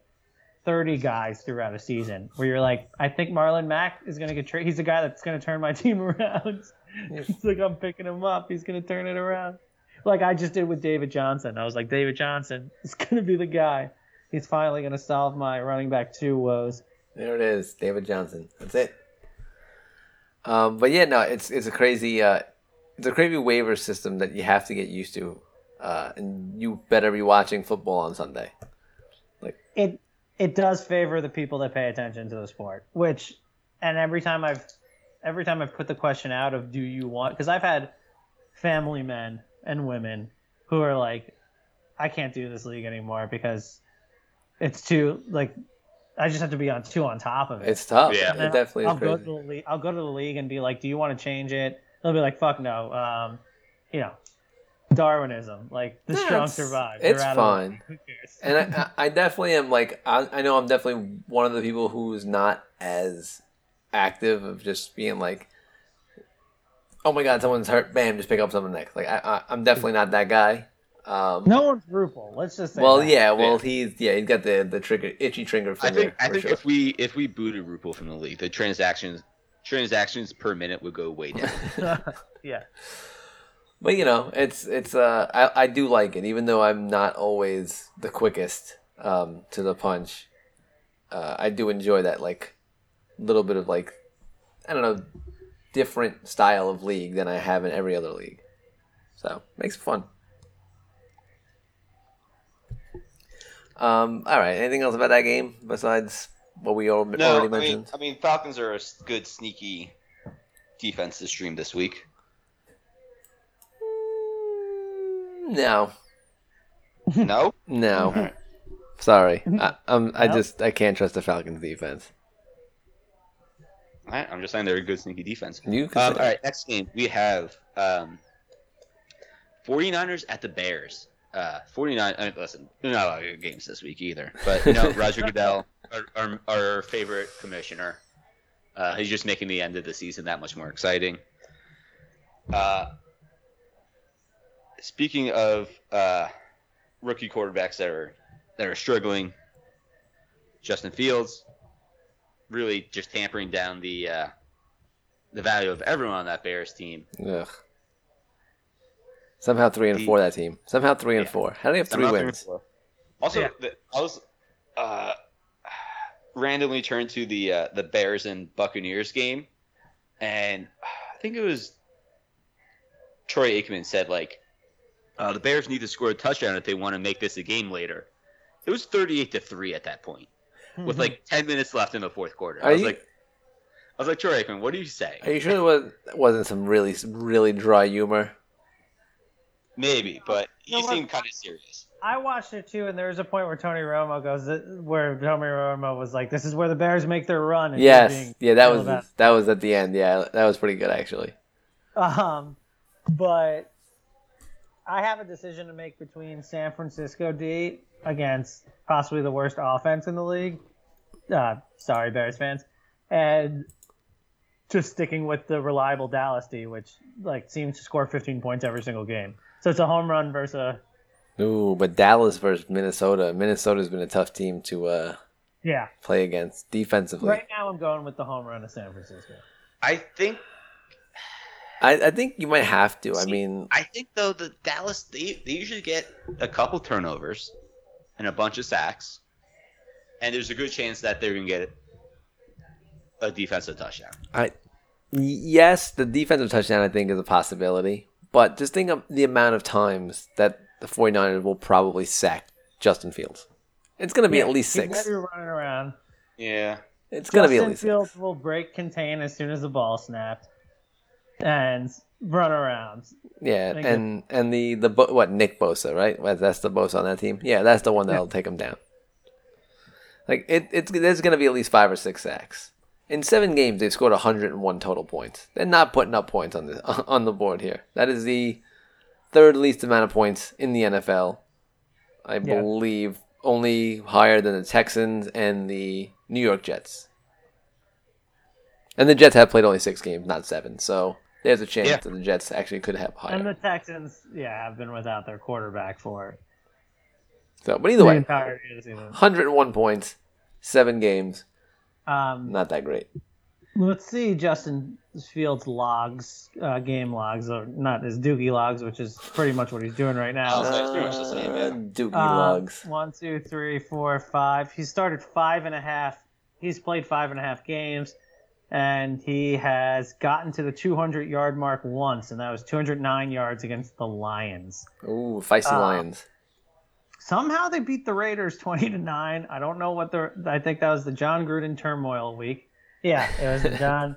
30 guys throughout a season where you're like, I think Marlon Mack is gonna get traded. He's the guy that's gonna turn my team around. it's like I'm picking him up. He's gonna turn it around. Like I just did with David Johnson. I was like, David Johnson is gonna be the guy. He's finally gonna solve my running back two woes. There it is, David Johnson. That's it. Um, but yeah, no, it's it's a crazy uh, it's a crazy waiver system that you have to get used to, uh, and you better be watching football on Sunday. Like it it does favor the people that pay attention to the sport which and every time i've every time i've put the question out of do you want because i've had family men and women who are like i can't do this league anymore because it's too like i just have to be on two on top of it It's tough. Yeah. It definitely I'll is go to crazy. the league. I'll go to the league and be like, "Do you want to change it?" They'll be like, "Fuck no." Um, you know, Darwinism. Like the Yeah, strong it's- survive. it's They're out of the fine. Who cares? And I, I I definitely am like I, I know I'm definitely one of the people who's not as active of just being like, oh my god, someone's hurt, bam, just pick up someone next. Like I, I I'm definitely not that guy. Um, no one's Rupel. Let's just say. well, that. yeah, well Yeah. he's yeah he's got the the trigger itchy trigger I finger. think I think sure. if we if we booted Rupel from the league, the transactions transactions per minute would go way down. yeah. But you know, it's it's uh I, I do like it, even though I'm not always the quickest um to the punch. Uh, I do enjoy that like little bit of like I don't know different style of league than I have in every other league. So makes it fun. Um, all right. Anything else about that game besides what we al- no, already I mean, mentioned? I mean Falcons are a good sneaky defense to stream this week. No, No, no. Alright. Sorry, I, um, I No? just I can't trust the Falcons defense. All right, I'm just saying they're a good sneaky defense. You can Um, all right, next game we have um, 49ers at the Bears. Uh, 49. I mean, listen, they're not a lot of good games this week either. But you know, Roger Goodell, our, our, our favorite commissioner, uh, he's just making the end of the season that much more exciting. Uh, speaking of uh, rookie quarterbacks that are that are struggling, Justin Fields really just tampering down the uh, the value of everyone on that Bears team. Ugh. Somehow three and The- four that team. Somehow three and Yeah. four. How do they have three Somehow wins? four. Also, Yeah. the, I was uh, randomly turned to the uh, the Bears and Buccaneers game, and I think it was Troy Aikman said like uh, the Bears need to score a touchdown if they want to make this a game later. It was thirty eight to three at that point with like ten minutes left in the fourth quarter. Are I was you- like, I was like Troy Aikman, what are you saying? Are you sure it was, wasn't some really really dry humor? Maybe, but You know he what? seemed kind of serious. I watched it too, and there was a point where Tony Romo goes, where Tony Romo was like, "This is where the Bears make their run." and Yes. being Yeah, that was about that was at the end. Yeah, that was pretty good actually. Um, but I have a decision to make between San Francisco D against possibly the worst offense in the league. Uh, sorry, Bears fans, and just sticking with the reliable Dallas D, which like seems to score 15 points every single game. So it's a home run versus a Ooh, but Dallas versus Minnesota. Minnesota's been a tough team to uh, yeah. play against defensively. Right now, I'm going with the home run of San Francisco. I think I, I think you might have to. I mean, I think though the Dallas they, they usually get a couple turnovers and a bunch of sacks, and there's a good chance that they're gonna get a defensive touchdown. I yes, the defensive touchdown I think is a possibility, but just think of the amount of times that the 49ers will probably sack Justin Fields. It's going to be at least six. gonna running around. Yeah, It's going to be at least Fields six. will break contain as soon as the ball snapped and run around. Yeah, Thank you. and and the the what Nick Bosa, right? That's the Bosa on that team. Yeah, that's the one that'll take him down. Like it, it's there's going to be at least five or six sacks. In seven games, they've scored 101 total points. They're not putting up points on the on the board here. That is the third least amount of points in the NFL. I Yeah. believe only higher than the Texans and the New York Jets. And the Jets have played only six games, not seven. So there's a chance Yeah. that the Jets actually could have higher. And the Texans, yeah, have been without their quarterback for So, but either the way, 101 points, seven games, Um, not that great. let's see Justin Fields logs, uh, game logs, or not his Doogie logs, which is pretty much what he's doing right now. Oh, so it's pretty much the same, yeah. Uh, Doogie Uh, logs. One, two, three, four, five. He started five and a half. He's played five and a half games, and he has gotten to the 200 yard mark once, and that was 209 yards against the Lions. Ooh, feisty uh, Lions. Somehow they beat the Raiders 20 to nine. I don't know what the. I think that was the Jon Gruden turmoil week. Yeah, it was the John.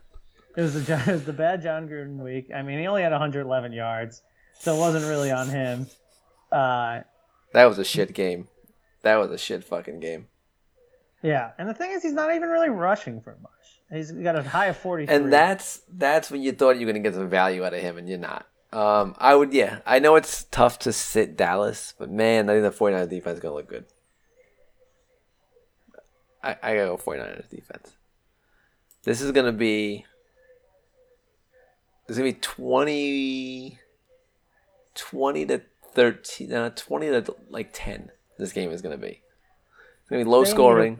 it was the John, it was the bad Jon Gruden week. I mean, he only had 111 yards, so it wasn't really on him. Uh, That was a shit game. That was a shit fucking game. Yeah, and the thing is, he's not even really rushing for much. He's got a high of 43. And that's that's when you thought you were gonna get some value out of him, and you're not. Um, I would, yeah. I know it's tough to sit Dallas, but man, I think the 49ers defense is gonna look good. I, I gotta go 49ers defense. This is gonna be. It's gonna be 20, 20 to thirteen, uh, twenty to like ten. This game is gonna be. It's gonna be low They need a scoring.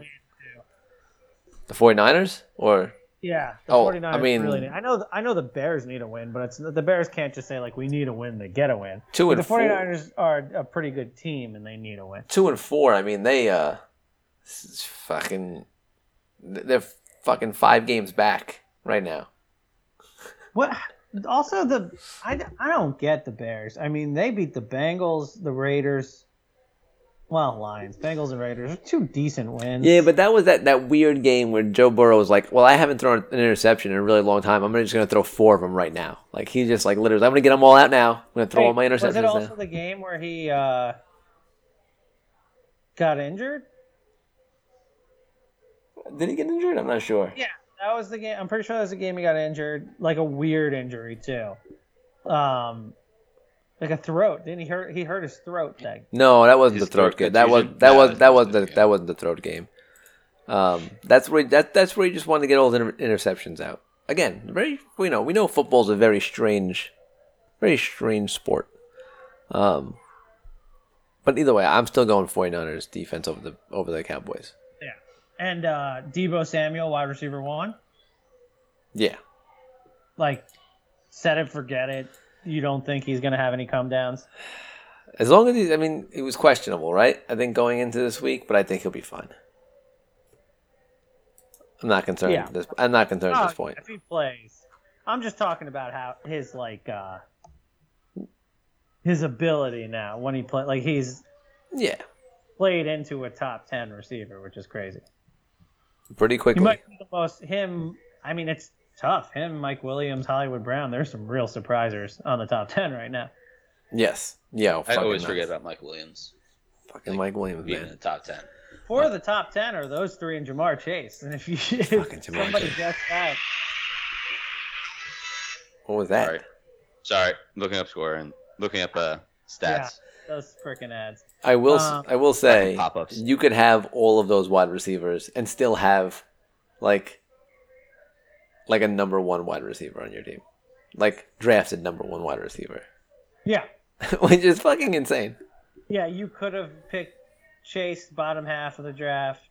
The 49ers or Yeah, the Oh, 49ers I mean- really need. I know, I know the Bears need a win, but it's the Bears can't just say like we need a win to get a win. two and the four. 49ers are a pretty good team, and they need a win. two and four. I mean, they uh, fucking, they're fucking five games back right now. What? Also, the I, I don't get the Bears. I mean, they beat the Bengals, the Raiders. Well, Lions, Bengals, and Raiders are two decent wins. Yeah, but that was that that weird game where Joe Burrow was like, "Well, I haven't thrown an interception in a really long time. I'm just gonna throw four of them right now." Like he's just like literally, I'm gonna get them all out now. I'm gonna throw Hey, all my interceptions. Was it also now. the game where he uh, got injured? Did he get injured? I'm not sure. Yeah, that was the game. I'm pretty sure that was the game he got injured, like a weird injury too, um, like a throat. Didn't he hurt? He hurt his throat. That No, that wasn't His the throat throat game. That was that No, was that that was wasn't the, the throat that wasn't the throat game. Um, that's where that that's where you just want to get all the inter- interceptions out. Again, very you know we know football's a very strange, very strange sport. Um, but either way, I'm still going 49ers defense over the over the Cowboys. yeah. And uh, Deebo Samuel, wide receiver one, Yeah, like set it, forget it. You don't think he's gonna have any come downs? as long as he's, I mean, it was questionable, right? I think going into this week, but I think he'll be fine. I'm not concerned. Yeah. This, I'm not concerned at Oh, this point. If he plays, I'm just talking about how his like uh, his ability now when he play like he's Yeah, played into a top ten receiver, which is crazy. pretty quickly. might be the most him. I mean, it's tough. Him, Mike Williams, Hollywood Brown. There's some real surprisers on the top ten right now. Yes. Yeah. I always nuts. forget about Mike Williams fucking Mike Williams, being in the top ten. Four of the top ten are those three and Ja'Marr Chase. And if you Fucking if Ja'Marr somebody Chase. gets that, What was that? Sorry, sorry. Looking up score and looking up uh, stats. Those freaking ads. I will. s Uh, I will say, pop-ups. you could have all of those wide receivers and still have like like a number one wide receiver on your team, like drafted number one wide receiver, Yeah. which is fucking insane. Yeah, you could have picked Chase bottom half of the draft,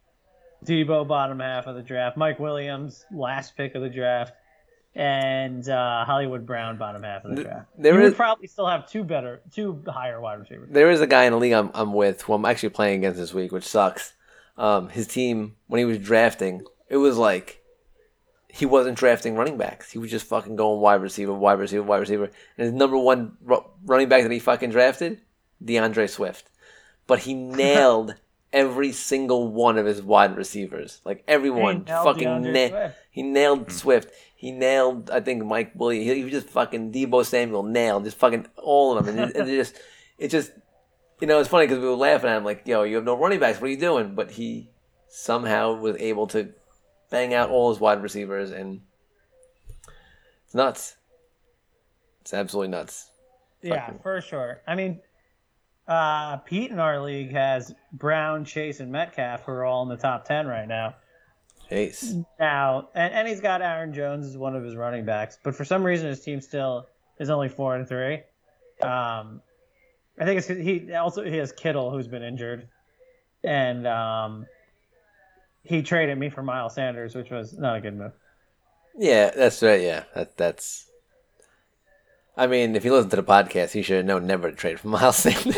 Deebo bottom half of the draft, Mike Williams last pick of the draft, and uh, Hollywood Brown bottom half of the draft. there you is- would probably still have two better, two higher wide receivers. There is a guy in the league I'm, I'm with who I'm actually playing against this week, which sucks. Um, his team when he was drafting, it was like he wasn't drafting running backs. He was just fucking going wide receiver, wide receiver, wide receiver. And his number one ru- running back that he fucking drafted, D'Andre Swift. But he nailed every single one of his wide receivers. Like everyone, He nailed fucking D'Andre na- Swift. he nailed mm. Swift. He nailed, I think, Mike Williams. He, he was just fucking Deebo Samuel nailed, just fucking all of them. And it, it just, it just, you know, it's funny because we were laughing at him like, "Yo, you have no running backs. What are you doing?" But he somehow was able to bang out all his wide receivers, and it's nuts. It's absolutely nuts. Yeah, Fucking- for sure. I mean, uh, Pete in our league has Brown, Chase, and Metcalf, who are all in the top ten right now. Chase. Now, and, and he's got Aaron Jones as one of his running backs, but for some reason his team still is only four and three. Um, I think it's he also he has Kittle who's been injured, and um, he traded me for Miles Sanders, which was not a good move. Yeah, that's right. Yeah, that that's. I mean, if you listen to the podcast, you should have known never to trade for Miles Sanders.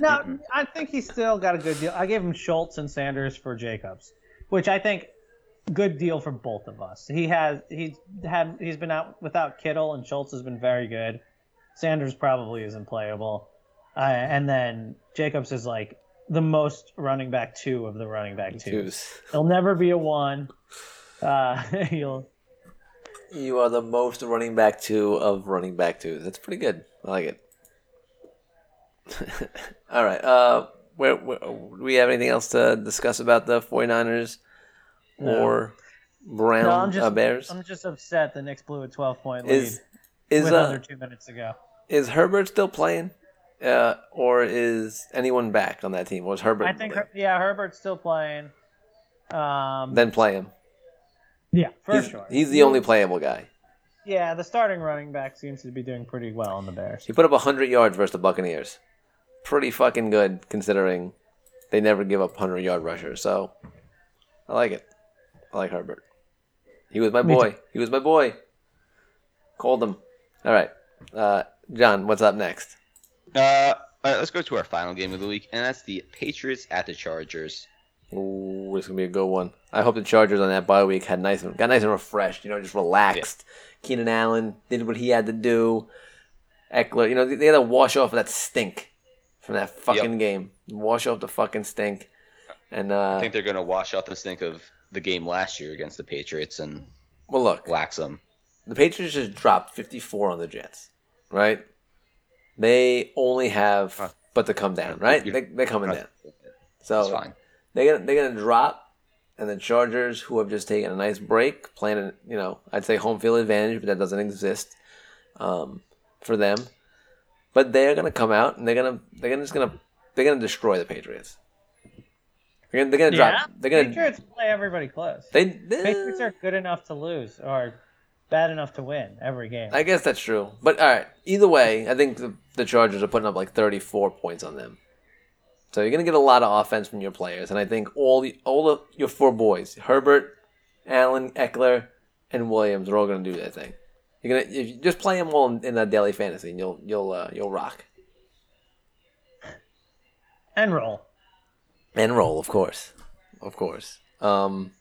No, I think he still got a good deal. I gave him Schultz and Sanders for Jacobs, which I think good deal for both of us. He has he's had he's been out without Kittle and Schultz has been very good. Sanders probably isn't playable, uh, and then Jacobs is like the most running back two of the running back two. Twos. He'll never be a one. Uh, he'll You are the most running back two of running back twos. That's pretty good. I like it. All right. Uh, where, where, do we have anything else to discuss about the 49ers No. or Brown no, I'm just uh, Bears? I'm just upset the Knicks blew a 12 point lead is is with uh, under two minutes ago. is Herbert still playing? Uh, or is anyone back on that team? Was Herbert? I think yeah, Herbert's still playing. Um, then play him. yeah, for he's, sure. he's the only playable guy. Yeah, the starting running back seems to be doing pretty well on the Bears. He put up 100 yards versus the Buccaneers. Pretty fucking good considering they never give up 100 yard rushers. So I like it. I like Herbert. He was my boy. He was my boy. Called him. All right. Uh, John, what's up next? Uh, all right, let's go to our final game of the week, and that's the Patriots at the Chargers. Ooh, it's gonna be a good one. I hope the Chargers on that bye week had nice and got nice and refreshed. You know, just relaxed. Keenan Allen did what he had to do. Ekeler, you know, they, had to wash off that stink from that fucking game. Wash off the fucking stink. And I uh, think they're going to wash off the stink of the game last year against the Patriots and well, look, wax them. the Patriots just dropped 54 on the Jets, right? They only have Huh. but to come down, right? They, they're coming down. That's So fine. they're gonna they're gonna drop, and the Chargers, who have just taken a nice break, playing a, you know I'd say home field advantage, but that doesn't exist um, for them. But they're gonna come out and they're gonna they're gonna just gonna they're gonna destroy the Patriots. They're gonna, they're gonna Yeah, drop. They're gonna Patriots play everybody close. they. Patriots are good enough to lose or bad enough to win every game. I guess that's true. But all right, either way, I think the, the Chargers are putting up like 34 points on them. So you're gonna get a lot of offense from your players, and I think all the all of your four boys, Herbert, Allen, Ekeler, and Williams, are all gonna do their thing. You're gonna you just play them all in, in that daily fantasy, and you'll you'll uh, you'll rock and roll. and roll, of course, of course. Um,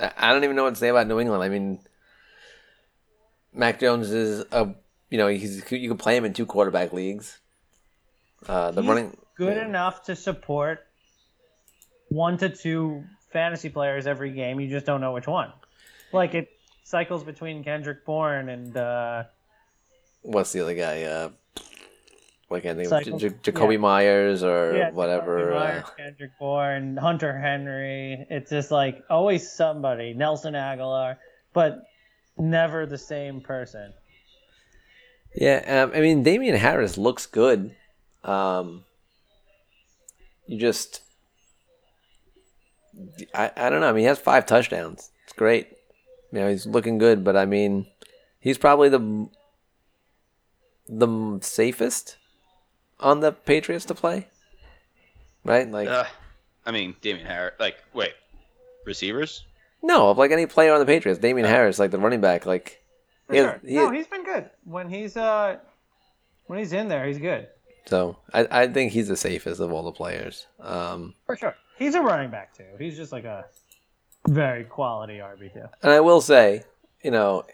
I I don't even know what to say about New England. I mean, Mac Jones is a you know he's you can play him in two quarterback leagues. Uh, the He's running Good yeah. enough to support one to two fantasy players every game. You just don't know which one. Like it cycles between Kendrick Bourne and uh, what's the other guy? Uh, can't I think J- J- Jakobi yeah. Meyers or yeah, whatever. Jakobi Uh, Kendrick Bourne, Hunter Henry. It's just like always somebody. Nelson Agholor, but never the same person. Yeah, um, I mean Damien Harris looks good. Um, you just, I, I don't know. I mean, he has five touchdowns. It's great. You know, he's looking good, but I mean, he's probably the the safest on the Patriots to play, right? Like, Uh, I mean, Damien Harris. Like, wait, receivers? No, of like any player on the Patriots, Damien Harris, like the running back, like. For he has- sure. he- no, he's been good when he's uh when he's in there. He's good So I, I think he's the safest of all the players. Um, for sure. He's a running back too. He's just like a very quality RB two. and I will say, you know,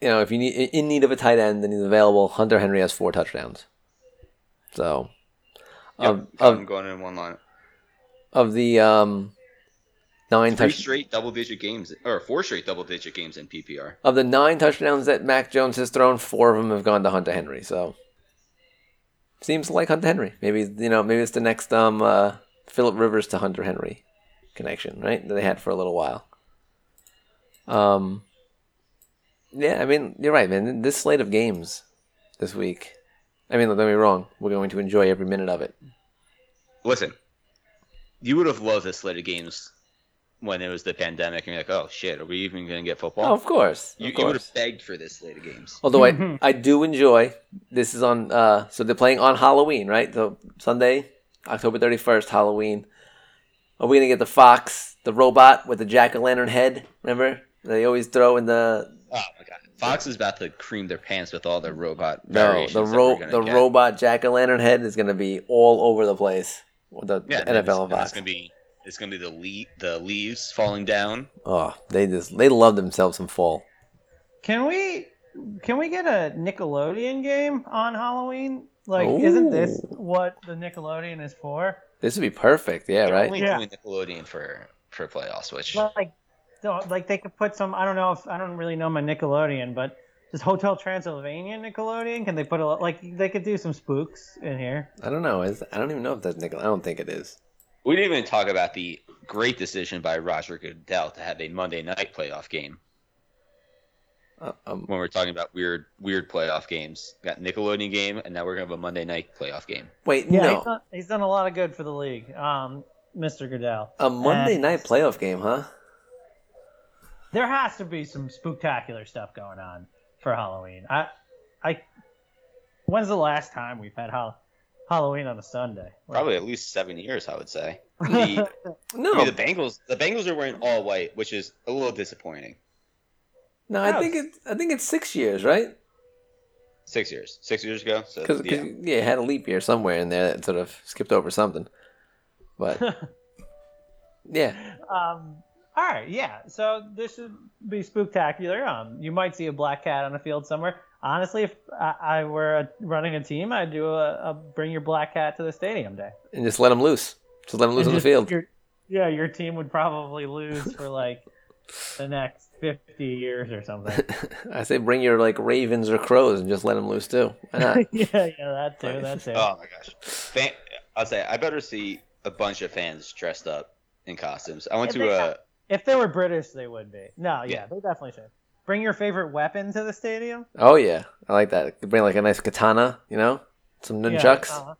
you know, if you need in need of a tight end and he's available, Hunter Henry has four touchdowns. So, of Yep, got him of, going in one line. of the um, nine Three touch straight double-digit games, or four straight double-digit games in PPR. of the nine touchdowns that Mac Jones has thrown, four of them have gone to Hunter Henry. So, seems like Hunter Henry. Maybe you know, maybe it's the next um uh, Philip Rivers to Hunter Henry connection, right? That they had for a little while. Um. Yeah, I mean, you're right, man. This slate of games this week. I mean, don't get me wrong. We're going to enjoy every minute of it. Listen, you would have loved this slate of games when it was the pandemic, and you're like, "Oh shit, are we even going to get football?" Oh, of course. you, you would have begged for this slate of games. Although I, I do enjoy this is on uh so they're playing on Halloween, right? So Sunday, October thirty first, Halloween. Are we gonna get the fox, the robot with the jack o' lantern head? Remember? They always throw in the Oh my god, Fox is about to cream their pants with all their robot no the ro- the get. robot jack o' lantern head is gonna be all over the place with the, Yeah, the and it's, NFL and it's fox. gonna be it's gonna be the le- the leaves falling down. Oh, they just they love themselves some fall. Can we can we get a Nickelodeon game on Halloween? Like, isn't this what the Nickelodeon is for? This would be perfect, yeah, They're right? Only Yeah. doing Nickelodeon for for playoffs, which Like, like they could put some. I don't know if I don't really know my Nickelodeon, but does Hotel Transylvania Nickelodeon? Can they put a like they could do some spooks in here? I don't know. Is I don't even know if that's Nickel. I don't think it is. We didn't even talk about the great decision by Roger Goodell to have a Monday night playoff game. Uh, um, When we're talking about weird weird playoff games, got Nickelodeon game, and now we're gonna have a Monday night playoff game. wait, Yeah, no. he's, done, he's done a lot of good for the league, um, Mr. Goodell. A Monday And- night playoff game, huh? There has to be some spectacular stuff going on for Halloween. I, I, when's the last time we've had Hall- Halloween on a Sunday? Like- Probably at least seven years, I would say. The, No, I mean, the Bengals the Bengals are wearing all white, which is a little disappointing. no. I No, think it. I think it's six years, right? Six years, six years ago. So Because yeah. yeah. it had a leap year somewhere in there that sort of skipped over something. But yeah, Um, all right, yeah. So this should be spectacular. Um, you might see a black cat on the field somewhere. Honestly, if I, I were uh running a team, I'd do a, a bring your black cat to the stadium day. and just let them loose. Just let them loose And on the field. your- yeah, your team would probably lose for like the next fifty years or something. I say bring your like ravens or crows and just let them loose too. Why not? yeah, yeah, that too, that too. Oh my gosh, Fan, I'll say I better see a bunch of fans dressed up in costumes. I went If to a have- If they were British, they would be. No, yeah, Yeah. they definitely should. Bring your favorite weapon to the stadium. oh yeah, I like that. Bring like a nice katana, you know, some Yeah, nunchucks, uh-huh.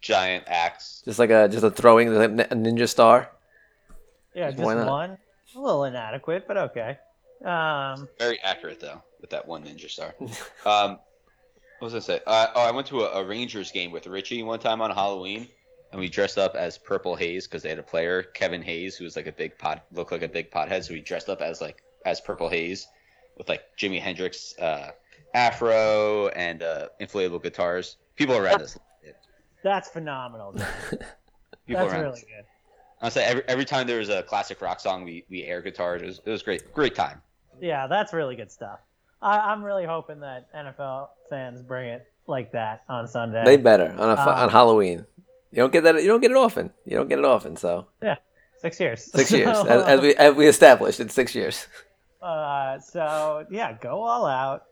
giant axe. just like a just a throwing a ninja star. Yeah, just Why one. A little inadequate, but okay. Um, Very accurate though, with that one ninja star. um, what was I gonna say? Uh, oh, I went to a, a Rangers game with Richie one time on Halloween, and we dressed up as Purple Haze because they had a player, Kevin Hayes, who was like a big pot, looked like a big pothead. So we dressed up as like as Purple Haze, with like Jimi Hendrix uh, afro and uh, inflatable guitars. People around us. loved it. that's phenomenal. dude. People that's around really us. good. I'll say every every time there was a classic rock song, we we air guitars. It was, it was great, great time. Yeah, that's really good stuff. I, I'm really hoping that NFL fans bring it like that on Sunday. They better on a, Uh, on Halloween. You don't get that. You don't get it often. You don't get it often. So yeah, Six years. six years, So, as, as we as we established, it's six years. Uh, so yeah, go all out.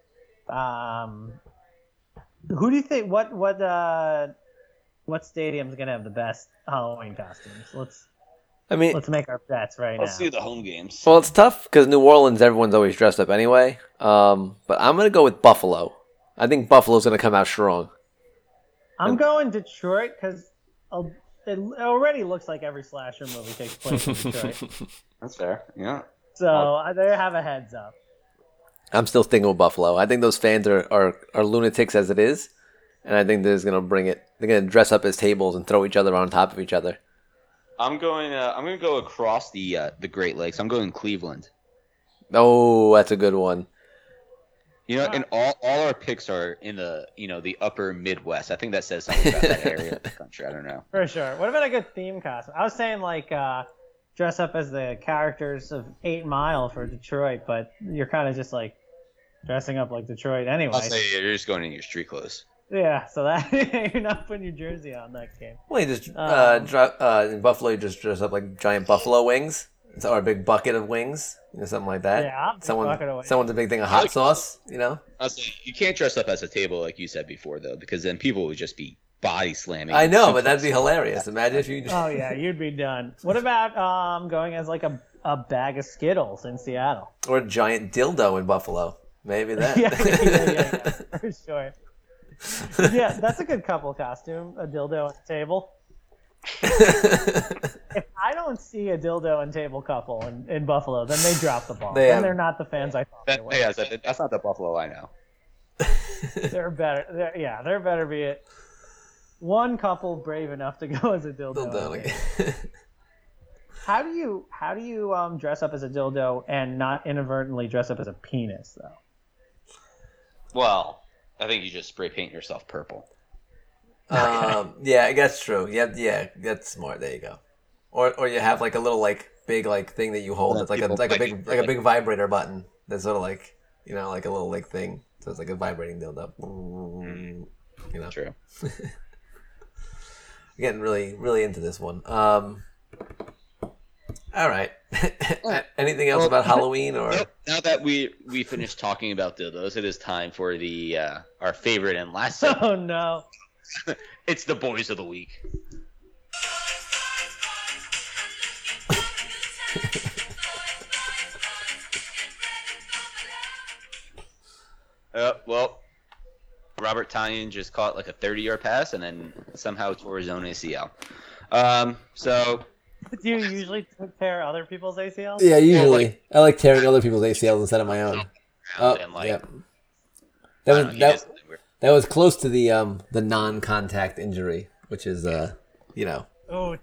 Um, who do you think? What what uh, what stadium's gonna have the best Halloween costumes? Let's I mean, let's make our bets right Let's now. do the home games. well, it's tough because New Orleans, everyone's always dressed up anyway. Um, but I'm gonna go with Buffalo. I think Buffalo's going to come out strong. I'm going Detroit because it already looks like every slasher movie takes place in Detroit. That's fair. Yeah. So they have a heads up. I'm still sticking with Buffalo. I think those fans are, are, are lunatics as it is, and I think they're gonna bring it. They're gonna dress up as tables and throw each other on top of each other. I'm going. Uh, I'm going to go across the uh, the Great Lakes. I'm going Cleveland. Oh, that's a good one. You know, and all, all our picks are in the you know the upper Midwest. I think that says something about that area of the country. I don't know. For sure. What about a good theme costume? I was saying like uh, dress up as the characters of Eight Mile for Detroit, but you're kind of just like dressing up like Detroit anyway. I'll say you're just going in your street clothes. Yeah, so that you're not putting your jersey on that game. Well, you just uh, um, dro- uh, in Buffalo, you just dress up like giant buffalo wings, or a big bucket of wings, you know, something like that. Yeah, someone, someone's a big thing of hot sauce, you know. I'll say you can't dress up as a table like you said before, though, because then people would just be body slamming. I know, but that'd be hilarious. Imagine if you. Just... Oh yeah, you'd be done. What about um going as like a a bag of Skittles in Seattle, or a giant dildo in Buffalo? Maybe that. yeah, yeah, yeah, yeah, for sure. yeah, that's a good couple costume. A dildo on the table. if I don't see a dildo and table couple in, in Buffalo, then they drop the ball. They then have... they're not the fans I thought that, they were. Yeah, that's not the Buffalo I know. they're better. Yeah, they're, yeah, there better be it. One couple brave enough to go as a dildo. dildo how do you how do you um, dress up as a dildo and not inadvertently dress up as a penis though? Well, I think you just spray paint yourself purple. um, yeah, that's true. Yeah, yeah, that's smart. There you go. Or or you have like a little like big like thing that you hold. It's like a like a big like a big vibrator button. That's sort of like you know like a little like thing. So it's like a vibrating dildo. Mm, you know. True. getting really really into this one. Um, all right. Anything else well, about Halloween or now that we we finished talking about dildos, it is time for the uh, our favorite and last. Segment. Oh no! it's the boys of the week. uh, well, Robert Tonyan just caught like a 30-yard pass and then somehow tore his own ACL. Um, so do you usually tear other people's ACLs? Yeah, usually. Like, I like tearing other people's ACLs instead of my own. Oh, like, yeah. That was that, that was close to the um the non-contact injury, which is uh you know. Oh,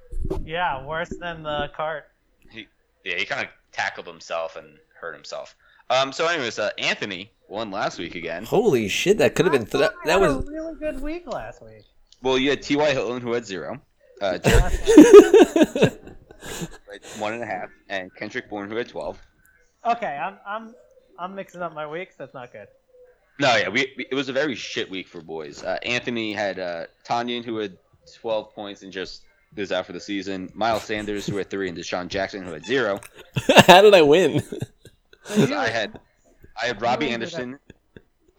yeah, worse than the cart. He yeah, he kind of tackled himself and hurt himself. Um. So, anyways, uh, Anthony won last week again. Holy shit! That could have been th- that. That was a really good week last week. Well, you had T.Y. Hilton who had zero. Uh, one and a half, and Kendrick Bourne, who had twelve. Okay, I'm I'm I'm mixing up my weeks. That's not good. No, yeah, we, we it was a very shit week for boys. Uh, Anthony had uh, Tonyan, who had twelve points and just is out for the season. Miles Sanders, who had three, and DeSean Jackson, who had zero. How did I win? I had I had Robbie Anderson.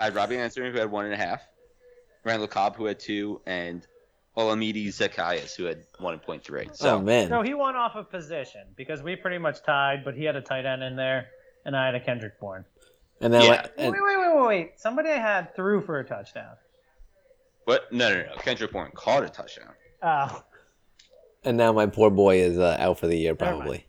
I had Robbie Anderson, who had one and a half. Randall Cobb, who had two, and Olamide Zaccheaus, who had 1.3. So, oh, man. So he won off of position because we pretty much tied, but he had a tight end in there, and I had a Kendrick Bourne. And then yeah. and... wait, wait, wait, wait, wait. Somebody I had threw for a touchdown. What? No, no, no. Kendrick Bourne caught a touchdown. Oh. And now my poor boy is uh, out for the year, probably.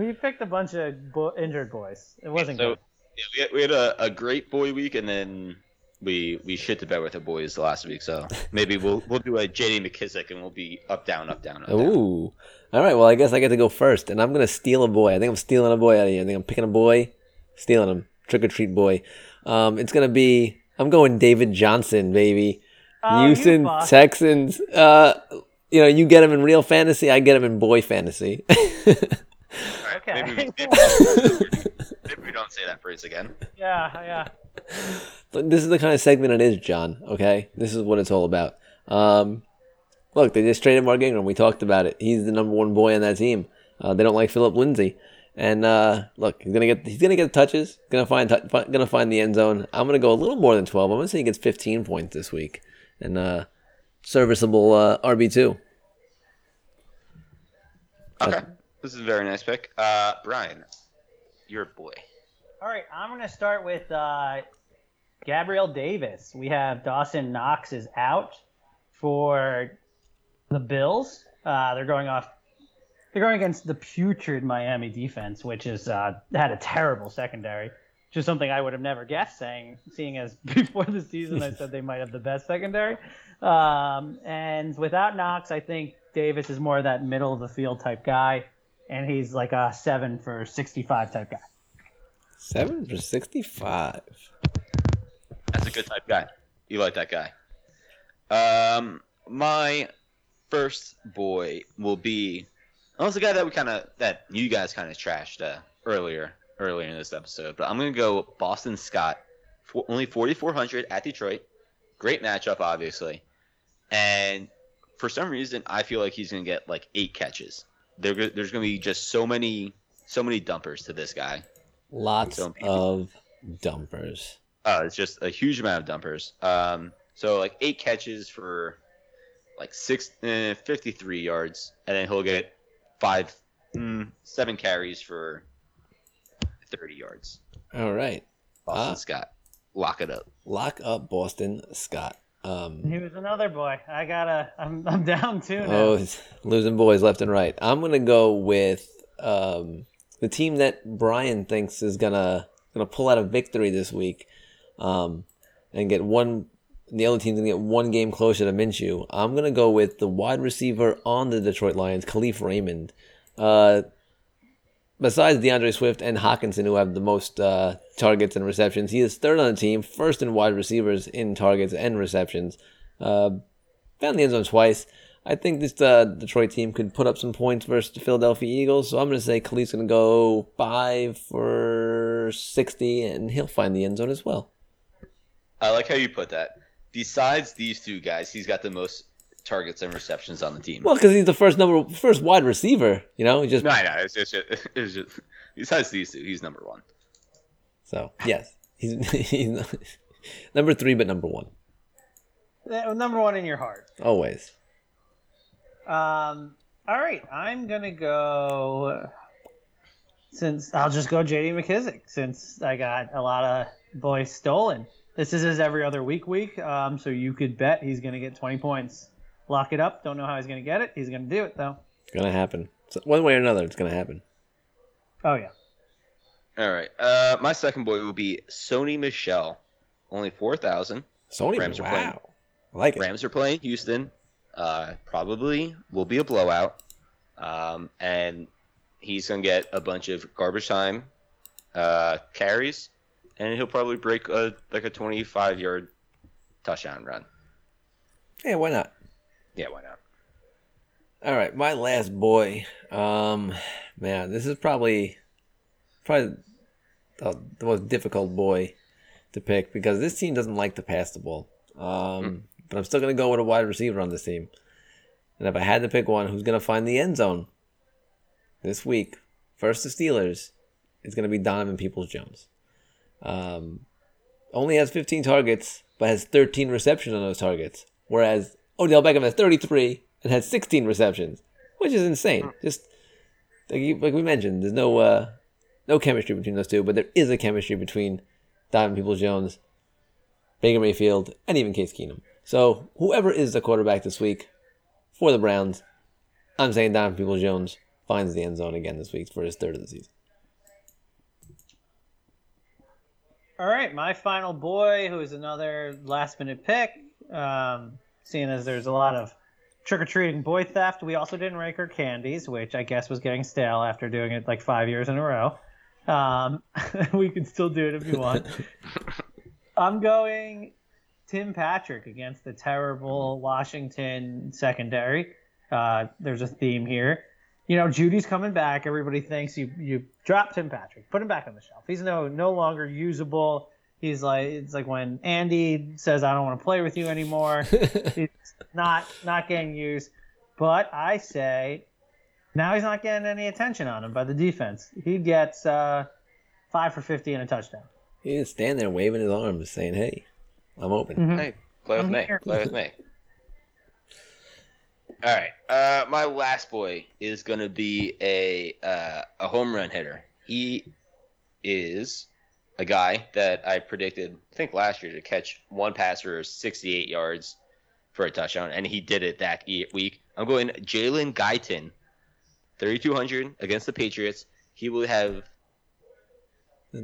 We picked a bunch of bo- injured boys. It wasn't so, good. Yeah, we had, we had a, a great boy week, and then we we shit the bed with the boys last week, so maybe we'll we'll do a JD McKissic and we'll be up down up down. Up, Ooh, all right. Well, I guess I get to go first, and I'm gonna steal a boy. I think I'm stealing a boy out of here. I think I'm picking a boy, stealing him. Trick or treat boy. Um, it's gonna be. I'm going David Johnson, baby. Oh, Houston Texans. Uh, you know, you get him in real fantasy. I get him in boy fantasy. okay. Maybe we, maybe, maybe we don't say that phrase again. Yeah, yeah this is the kind of segment it is, John. Okay, this is what it's all about. Um, look, they just traded Mark Ingram. We talked about it. He's the number one boy on that team. Uh, they don't like Phillip Lindsay, and uh, look, he's gonna get he's gonna get touches. Gonna find gonna find the end zone. I'm gonna go a little more than twelve. I'm gonna say he gets 15 points this week, and uh, serviceable uh, RB two. Okay, this is a very nice pick. Uh, Brian, your boy. All right, I'm going to start with uh, Gabriel Davis. We have Dawson Knox is out for the Bills. Uh, they're going off. They're going against the putrid Miami defense, which has uh, had a terrible secondary, which is something I would have never guessed. Saying, seeing as before the season, I said they might have the best secondary. Um, and without Knox, I think Davis is more of that middle of the field type guy, and he's like a seven for sixty-five type guy. Seven for sixty-five. That's a good type guy. You like that guy. Um, my first boy will be. Well, it's a guy that we kind of that you guys kind of trashed uh, earlier earlier in this episode, but I'm gonna go Boston Scott. For, only 4,400 at Detroit. Great matchup, obviously, and for some reason I feel like he's gonna get like eight catches. There, there's gonna be just so many so many dumpers to this guy. Lots So- of dumpers. Uh, it's just a huge amount of dumpers. Um, so like eight catches for like six, eh, 53 yards, and then he'll get five, mm, seven carries for 30 yards. All right. Boston Ah. Scott, lock it up. Lock up Boston Scott. Um, He was another boy. I gotta. I'm, I'm down two now. oh, losing boys left and right. I'm gonna go with um, the team that Brian thinks is gonna gonna pull out a victory this week, um, and get one. The other team's gonna get one game closer to Minshew. I'm gonna go with the wide receiver on the Detroit Lions, Kalif Raymond. Uh, besides D'Andre Swift and Hockenson, who have the most uh, targets and receptions, he is third on the team, first in wide receivers in targets and receptions. Uh, found the end zone twice. I think this uh, Detroit team could put up some points versus the Philadelphia Eagles, so I'm going to say Kalif's going to go five for 60, and he'll find the end zone as well. I like how you put that. Besides these two guys, he's got the most targets and receptions on the team. Well, because he's the first number, first wide receiver, you know. He just no, I know. It's just, it's just besides these two, he's number one. so yes, he's, he's number three, but number one Number one in your heart. always. Um. All right, I'm gonna go. Since I'll just go J.D. McKissic, since I got a lot of boys stolen. This is his every other week week. Um. So you could bet he's gonna get 20 points. Lock it up. Don't know how he's gonna get it. He's gonna do it though. It's gonna happen. So one way or another, it's gonna happen. Oh yeah. All right. Uh, my second boy will be Sony Michel. Only four thousand. Sony, Rams are wow, playing. I like it. Rams are playing Houston. Uh, probably will be a blowout. Um, and he's gonna get a bunch of garbage time uh, carries, and he'll probably break a like a 25 yard touchdown run. Yeah, why not? Yeah, why not? All right, my last boy. Um, man, this is probably probably the, the most difficult boy to pick because this team doesn't like to pass the ball. Um, but I'm still gonna go with a wide receiver on this team. And if I had to pick one, who's gonna find the end zone this week? First the Steelers. It's gonna be Donovan Peoples Jones. Um, only has 15 targets, but has 13 receptions on those targets. Whereas Odell Beckham has 33 and has 16 receptions, which is insane. Just like, you, like we mentioned, there's no uh, no chemistry between those two, but there is a chemistry between Donovan Peoples-Jones, Baker Mayfield, and even Case Keenum. So whoever is the quarterback this week for the Browns, I'm saying Donovan Peoples-Jones finds the end zone again this week for his third of the season. All right, my final boy, who is another last minute pick. Um, seeing as there's a lot of trick or treating boy theft, we also didn't rank our candies, which I guess was getting stale after doing it like five years in a row. Um, we can still do it if you want. I'm going Tim Patrick against the terrible Washington secondary. Uh, there's a theme here. You know, Jeudy's coming back. Everybody thinks you you drop Tim Patrick, put him back on the shelf. He's no no longer usable. He's like it's like when Andy says I don't want to play with you anymore. He's not not getting used. But I say now he's not getting any attention on him by the defense. He gets uh, five for fifty and a touchdown. He just stand there waving his arms, saying, "Hey, I'm open." Mhm. Hey, play with I'm me. here. Play with me. All right. Uh, my last boy is gonna be a uh, a home run hitter. He is a guy that I predicted, I think last year, to catch one pass for 68 yards for a touchdown, and he did it that week. I'm going Jalen Guyton, 3,200 against the Patriots. He will have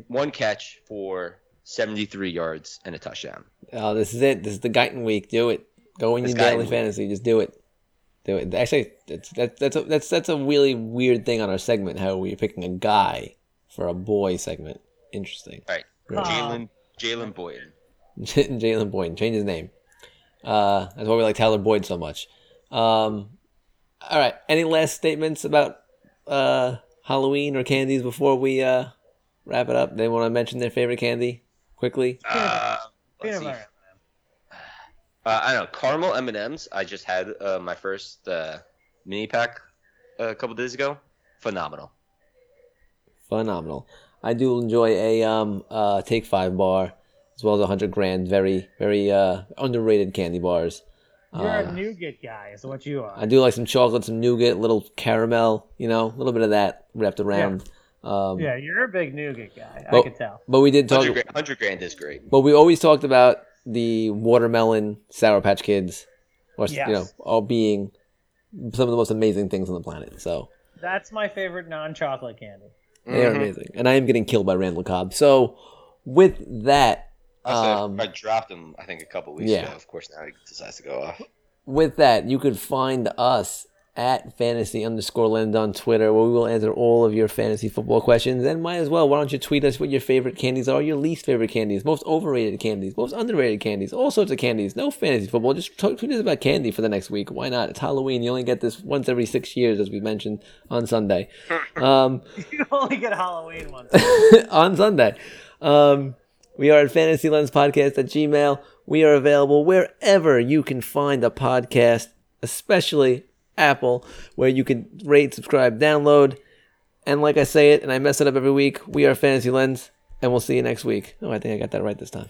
one catch for 73 yards and a touchdown. Oh, this is it. This is the Guyton week. Do it. Go in This your daily fantasy. Just do it. Do it. Actually, that's that's that's a, that's that's a really weird thing on our segment. How we're picking a guy for a boy segment. Interesting. All right, Right. Jalen Jalen Boyd. Jalen Boyd, change his name. Uh, that's why we like Tyler Boyd so much. Um, all right. Any last statements about uh, Halloween or candies before we uh, wrap it up? They want to mention their favorite candy quickly. Uh, let's see. Uh, I don't know caramel M and M's. I just had uh, my first uh, mini pack uh, a couple days ago. Phenomenal. Phenomenal. I do enjoy a um uh take five bar as well as a hundred grand. Very very uh underrated candy bars. You're Uh, a nougat guy, is what you are. I do like some chocolate, some nougat, little caramel. You know, a little bit of that wrapped around. Um, yeah, you're a big nougat guy. I Well- could tell. But we did talk. 100 grand, 100 grand is great. But we always talked about the watermelon Sour Patch Kids, or Yes. you know, all being some of the most amazing things on the planet. So That's my favorite non-chocolate candy. They are Mhm. amazing, and I am getting killed by Randall Cobb. So with that, um, I dropped him, I think, a couple weeks yeah. ago. Of course, now he decides to go off. with that, you could find us at fantasy underscore land on Twitter, where we will answer all of your fantasy football questions. And might as well, why don't you tweet us what your favorite candies are, your least favorite candies, most overrated candies, most underrated candies, all sorts of candies. No fantasy football, just talk, tweet us about candy for the next week. Why not? It's Halloween. You only get this once every six years, as we mentioned on Sunday. Um, You only get Halloween once. on Sunday. Um, we are at Fantasy Lens Podcast at Gmail. We are available wherever you can find a podcast, especially Apple, where you can rate, subscribe, download. And like I say it, and I mess it up every week, we are Fantasy Lens, and we'll see you next week. Oh, I think I got that right this time.